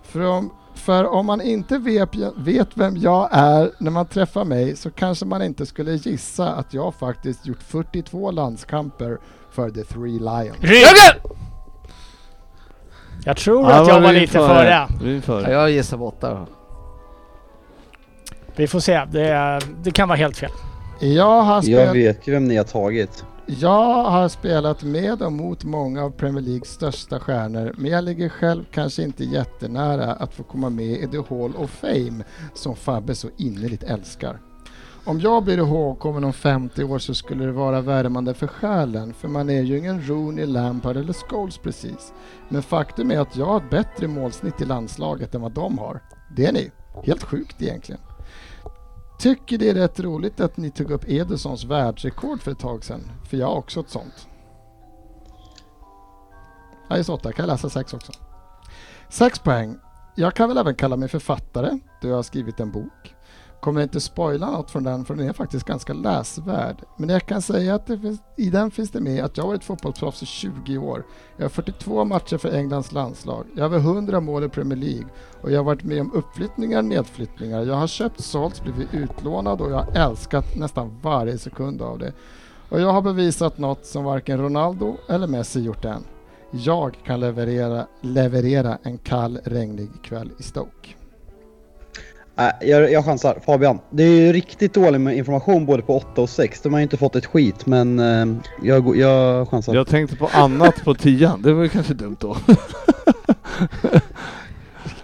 För om, för om man inte vet, vet vem jag är när man träffar mig så kanske man inte skulle gissa att jag faktiskt gjort 42 landskamper för The Three Lions. Ryggen! Jag tror att jag var lite före. Vi före. Ja, jag gissar på åtta. Vi får se. Det, det kan vara helt fel. Jag har, Jag spel, vet ju vem ni har tagit. jag har spelat med och mot många av Premier Leagues största stjärnor men jag ligger själv kanske inte jättenära att få komma med i The Hall of Fame som Fabbe så innerligt älskar. Om jag blir ihågkommen om 50 år så skulle det vara värmande för själen för man är ju ingen Rooney, Lampard eller Scholes precis. Men faktum är att jag har ett bättre målsnitt i landslaget än vad de har. Det är ni. Helt sjukt egentligen. Tycker det är rätt roligt att ni tog upp Edersons världsrekord för ett tag sedan. För jag har också ett sånt. Jag är så åtta, kan jag läsa sex också? Sex poäng. Jag kan väl även kalla mig författare, då jag har skrivit en bok. Kommer inte spoila något från den, för den är faktiskt ganska läsvärd. Men jag kan säga att det finns, i den finns det med att jag har varit fotbollsproffs i 20 år. Jag har 42 matcher för Englands landslag. Jag har över 100 mål i Premier League. Och jag har varit med om uppflyttningar, nedflyttningar. Jag har köpt, sålt, blivit utlånad och jag har älskat nästan varje sekund av det. Och jag har bevisat något som varken Ronaldo eller Messi gjort än. Jag kan leverera, leverera en kall, regnig kväll i Stoke. Jag, jag chansar. Fabian. Det är ju riktigt dålig med information både på 8 och 6. De har ju inte fått ett skit men eh, jag, jag chansar. Jag tänkte på annat på tian. Det var ju kanske dumt då.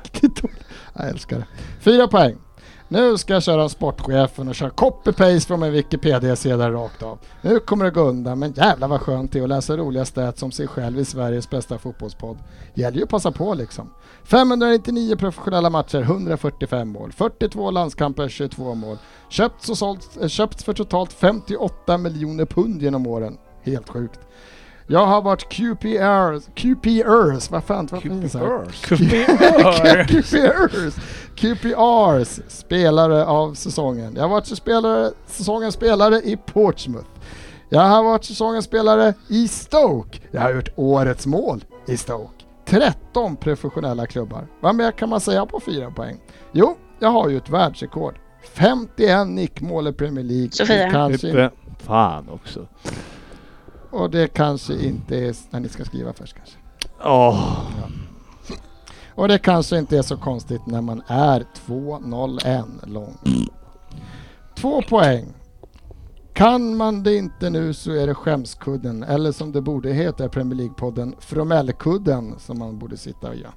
Riktigt dåligt. Jag älskar det. Fyra poäng. Nu ska jag köra sportchefen och köra copy-paste från min Wikipedia-sida rakt av. Nu kommer det gå undan, men jävlar vad skönt det är att läsa roliga stats om sig själv i Sveriges bästa fotbollspodd. Gäller ju att passa på liksom. 599 professionella matcher, 145 mål. 42 landskamper, 22 mål. Köpts, och sålt, eh, köpts för totalt 58 miljoner pund genom åren. Helt sjukt. Jag har varit QPRs, QPRs, vad fan vad finns här? QPRs, QPRs spelare av säsongen. Jag har varit spelare, säsongens spelare i Portsmouth. Jag har varit säsongens spelare i Stoke. Jag har gjort årets mål i Stoke. 13 professionella klubbar. Vad mer kan man säga på fyra poäng? Jo, jag har ju ett världsrekord. 51 nickmål i Premier League. Sofia. Fan också. Och det kanske inte är... när ni ska skriva först kanske. Åh. Och det kanske inte är så konstigt när man är 2-0-1 lång. Två poäng. Kan man det inte nu så är det skämskudden, eller som det borde heta i Premier League-podden, Fromellkudden som man borde sitta och göra.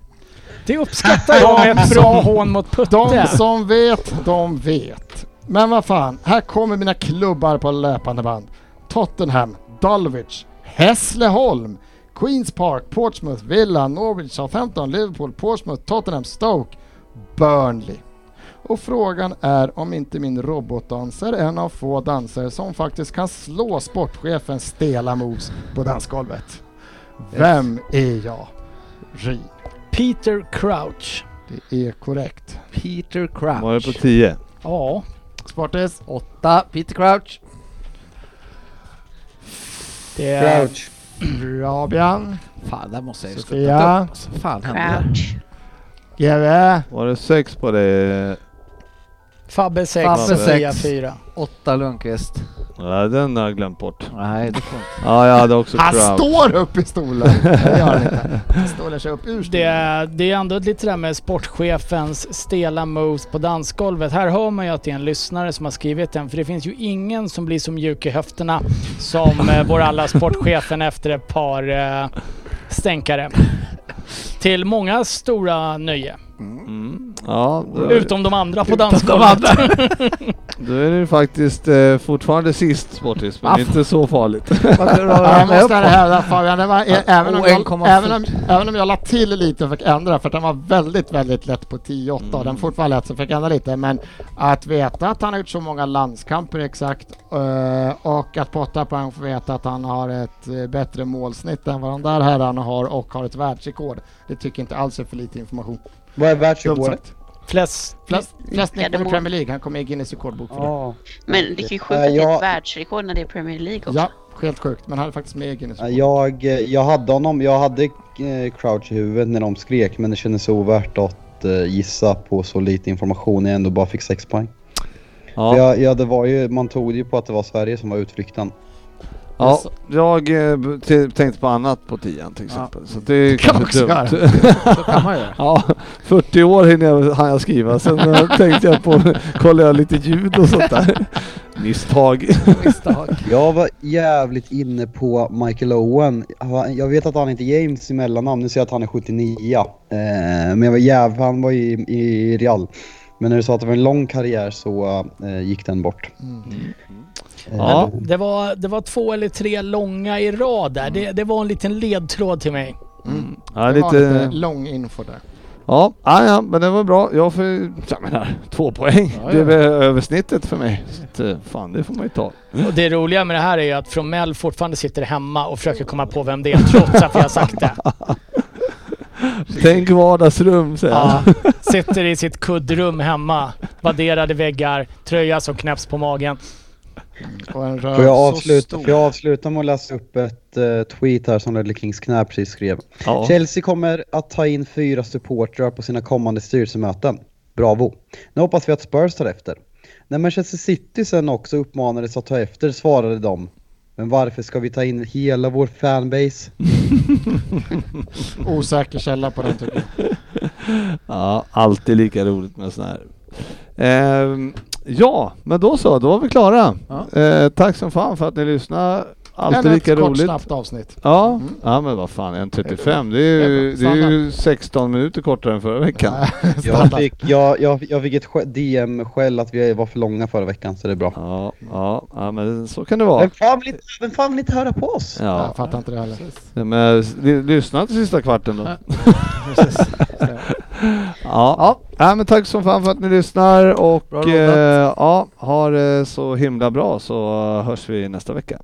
Det uppskattar jag med ett bra hån mot De Putte. som vet, de vet. Men vad fan, här kommer mina klubbar på löpande band. Tottenham, Dulwich, Hässleholm, Queens Park, Portsmouth, Villa, Norwich, Southampton, Liverpool, Portsmouth, Tottenham, Stoke, Burnley. Och frågan är om inte min robotdansare är en av få dansare som faktiskt kan slå sportchefens stela moves på dansgolvet. Vem är jag? Ry. Peter Crouch. Det är korrekt. Peter Crouch. Var det på 10? Ja, Sportis? Åtta. Peter Crouch. Det är... Crouch. Fabian? Fan, där måste jag ju Sofia. skuttat upp. Alltså, fan hände där? Crouch. GW? Var det 6 på det? Fabbe 6, Fabbe Sofia sex. 4. Åtta Lundqvist. Ja, den har jag glömt bort. Nej, det får inte. Ja, jag hade också Han Crouch. står upp i stolen! Det gör han inte. Han stolar sig upp ur Det, stolen. är- det är ändå lite där med sportchefens stela moves på dansgolvet. Här hör man ju att det är en lyssnare som har skrivit den, för det finns ju ingen som blir så mjuk i höfterna som eh, vår alla sportchefen efter ett par eh, stänkare. Till många stora nöje. Mm. Ja, då, Utom de andra på dansgolvet. då är det faktiskt eh, fortfarande sist Sportis, men inte så farligt. Ja, jag måste hävda Fabian, det var, även, om och jag, 1,4. även, om, även om jag la till lite och fick ändra, för den var väldigt, väldigt lätt på 10-8 och Mm. den fortfarande lätt så fick jag ändra lite. Men att veta att han har gjort så många landskamper exakt eh, och att på 8 poäng få veta att han har ett eh, bättre målsnitt än vad de där herrarna har och har ett världsrekord. Det tycker jag inte alls är för lite information. Vad är världsrekordet? Flest, Flest, flest nickar i Premier League, han kommer i Guinness rekordbok för det. Men det är ju sjukt Eh, att det är ett världsrekord när det är Premier League också. Ja, helt sjukt, men han är faktiskt med i Guinness rekordbok. Jag, jag hade honom, jag hade eh, Crouch i huvudet när de skrek men det kändes så ovärt att eh, gissa på så lite information jag ändå bara fick 6 poäng. Ja, ja, det var ju, man tog ju på att det var Sverige som var utflykten. Ja jag eh, tänkte på annat på tian till exempel. Så det är Kan man kanske också dumt. Så kan man göra. Ja, 40 år hinner jag, hann jag skriva. Sen eh, tänkte jag på, kollade jag lite ljud och sånt där. Misstag. Misstag. Jag var jävligt inne på Michael Owen. Jag vet att han heter James i mellannamn, nu ser jag att han är 79 eh, Men jag var jävligt, han var i, i Real. Men när du sa att det var en lång karriär så gick den bort. Mm. Ja. det, var, det var två eller tre långa i rad där. Det, det var en liten ledtråd till mig. Mm. Ja, Det var lite lite, lång info där. ja, ja, ja, men det var bra. Jag får, jag menar, två poäng. Ja, Det är ja. väl över snittet för mig. Så att, eh, fan, det får man ju ta. Och det roliga med det här är ju att Fromell fortfarande sitter hemma och försöker komma på vem det är trots att vi har sagt det. Tänk vardagsrum, säger Ja, sitter i sitt kuddrum hemma, vadderade väggar, tröja som knäpps på magen. Och en röv Får jag, så avsluta, får jag avsluta med att läsa upp ett eh, tweet här som Ledley Kings knä precis skrev. Ja. Chelsea kommer att ta in fyra supportrar på sina kommande styrelsemöten. Bravo! Nu hoppas vi att Spurs tar efter. När Manchester City sen också uppmanades att ta efter svarade de Men varför ska vi ta in hela vår fanbase? Osäker källa på den tycker jag. Ja, alltid lika roligt med sådana här. Ehm, ja, men då så, då var vi klara. Ja. Eh, tack som fan för att ni lyssnade. Alltid Ännu lika ett kort roligt. snabbt avsnitt. Ja, Mm. ja men vad fan, en 35 det är ju, Det är bra. det är ju 16 minuter kortare än förra veckan. Jag fick, jag, jag, jag fick ett sk- DM-skäll att vi var för långa förra veckan så det är bra. Ja, ja, ja men så kan det vara. Vem fan vill inte, vem fan vill inte höra på oss? Ja, Jag fattar inte det heller. men li- lyssna till sista kvarten då. Ja, ja. ja men tack som fan för att ni lyssnar och eh, ja, ha det så himla bra så hörs vi nästa vecka.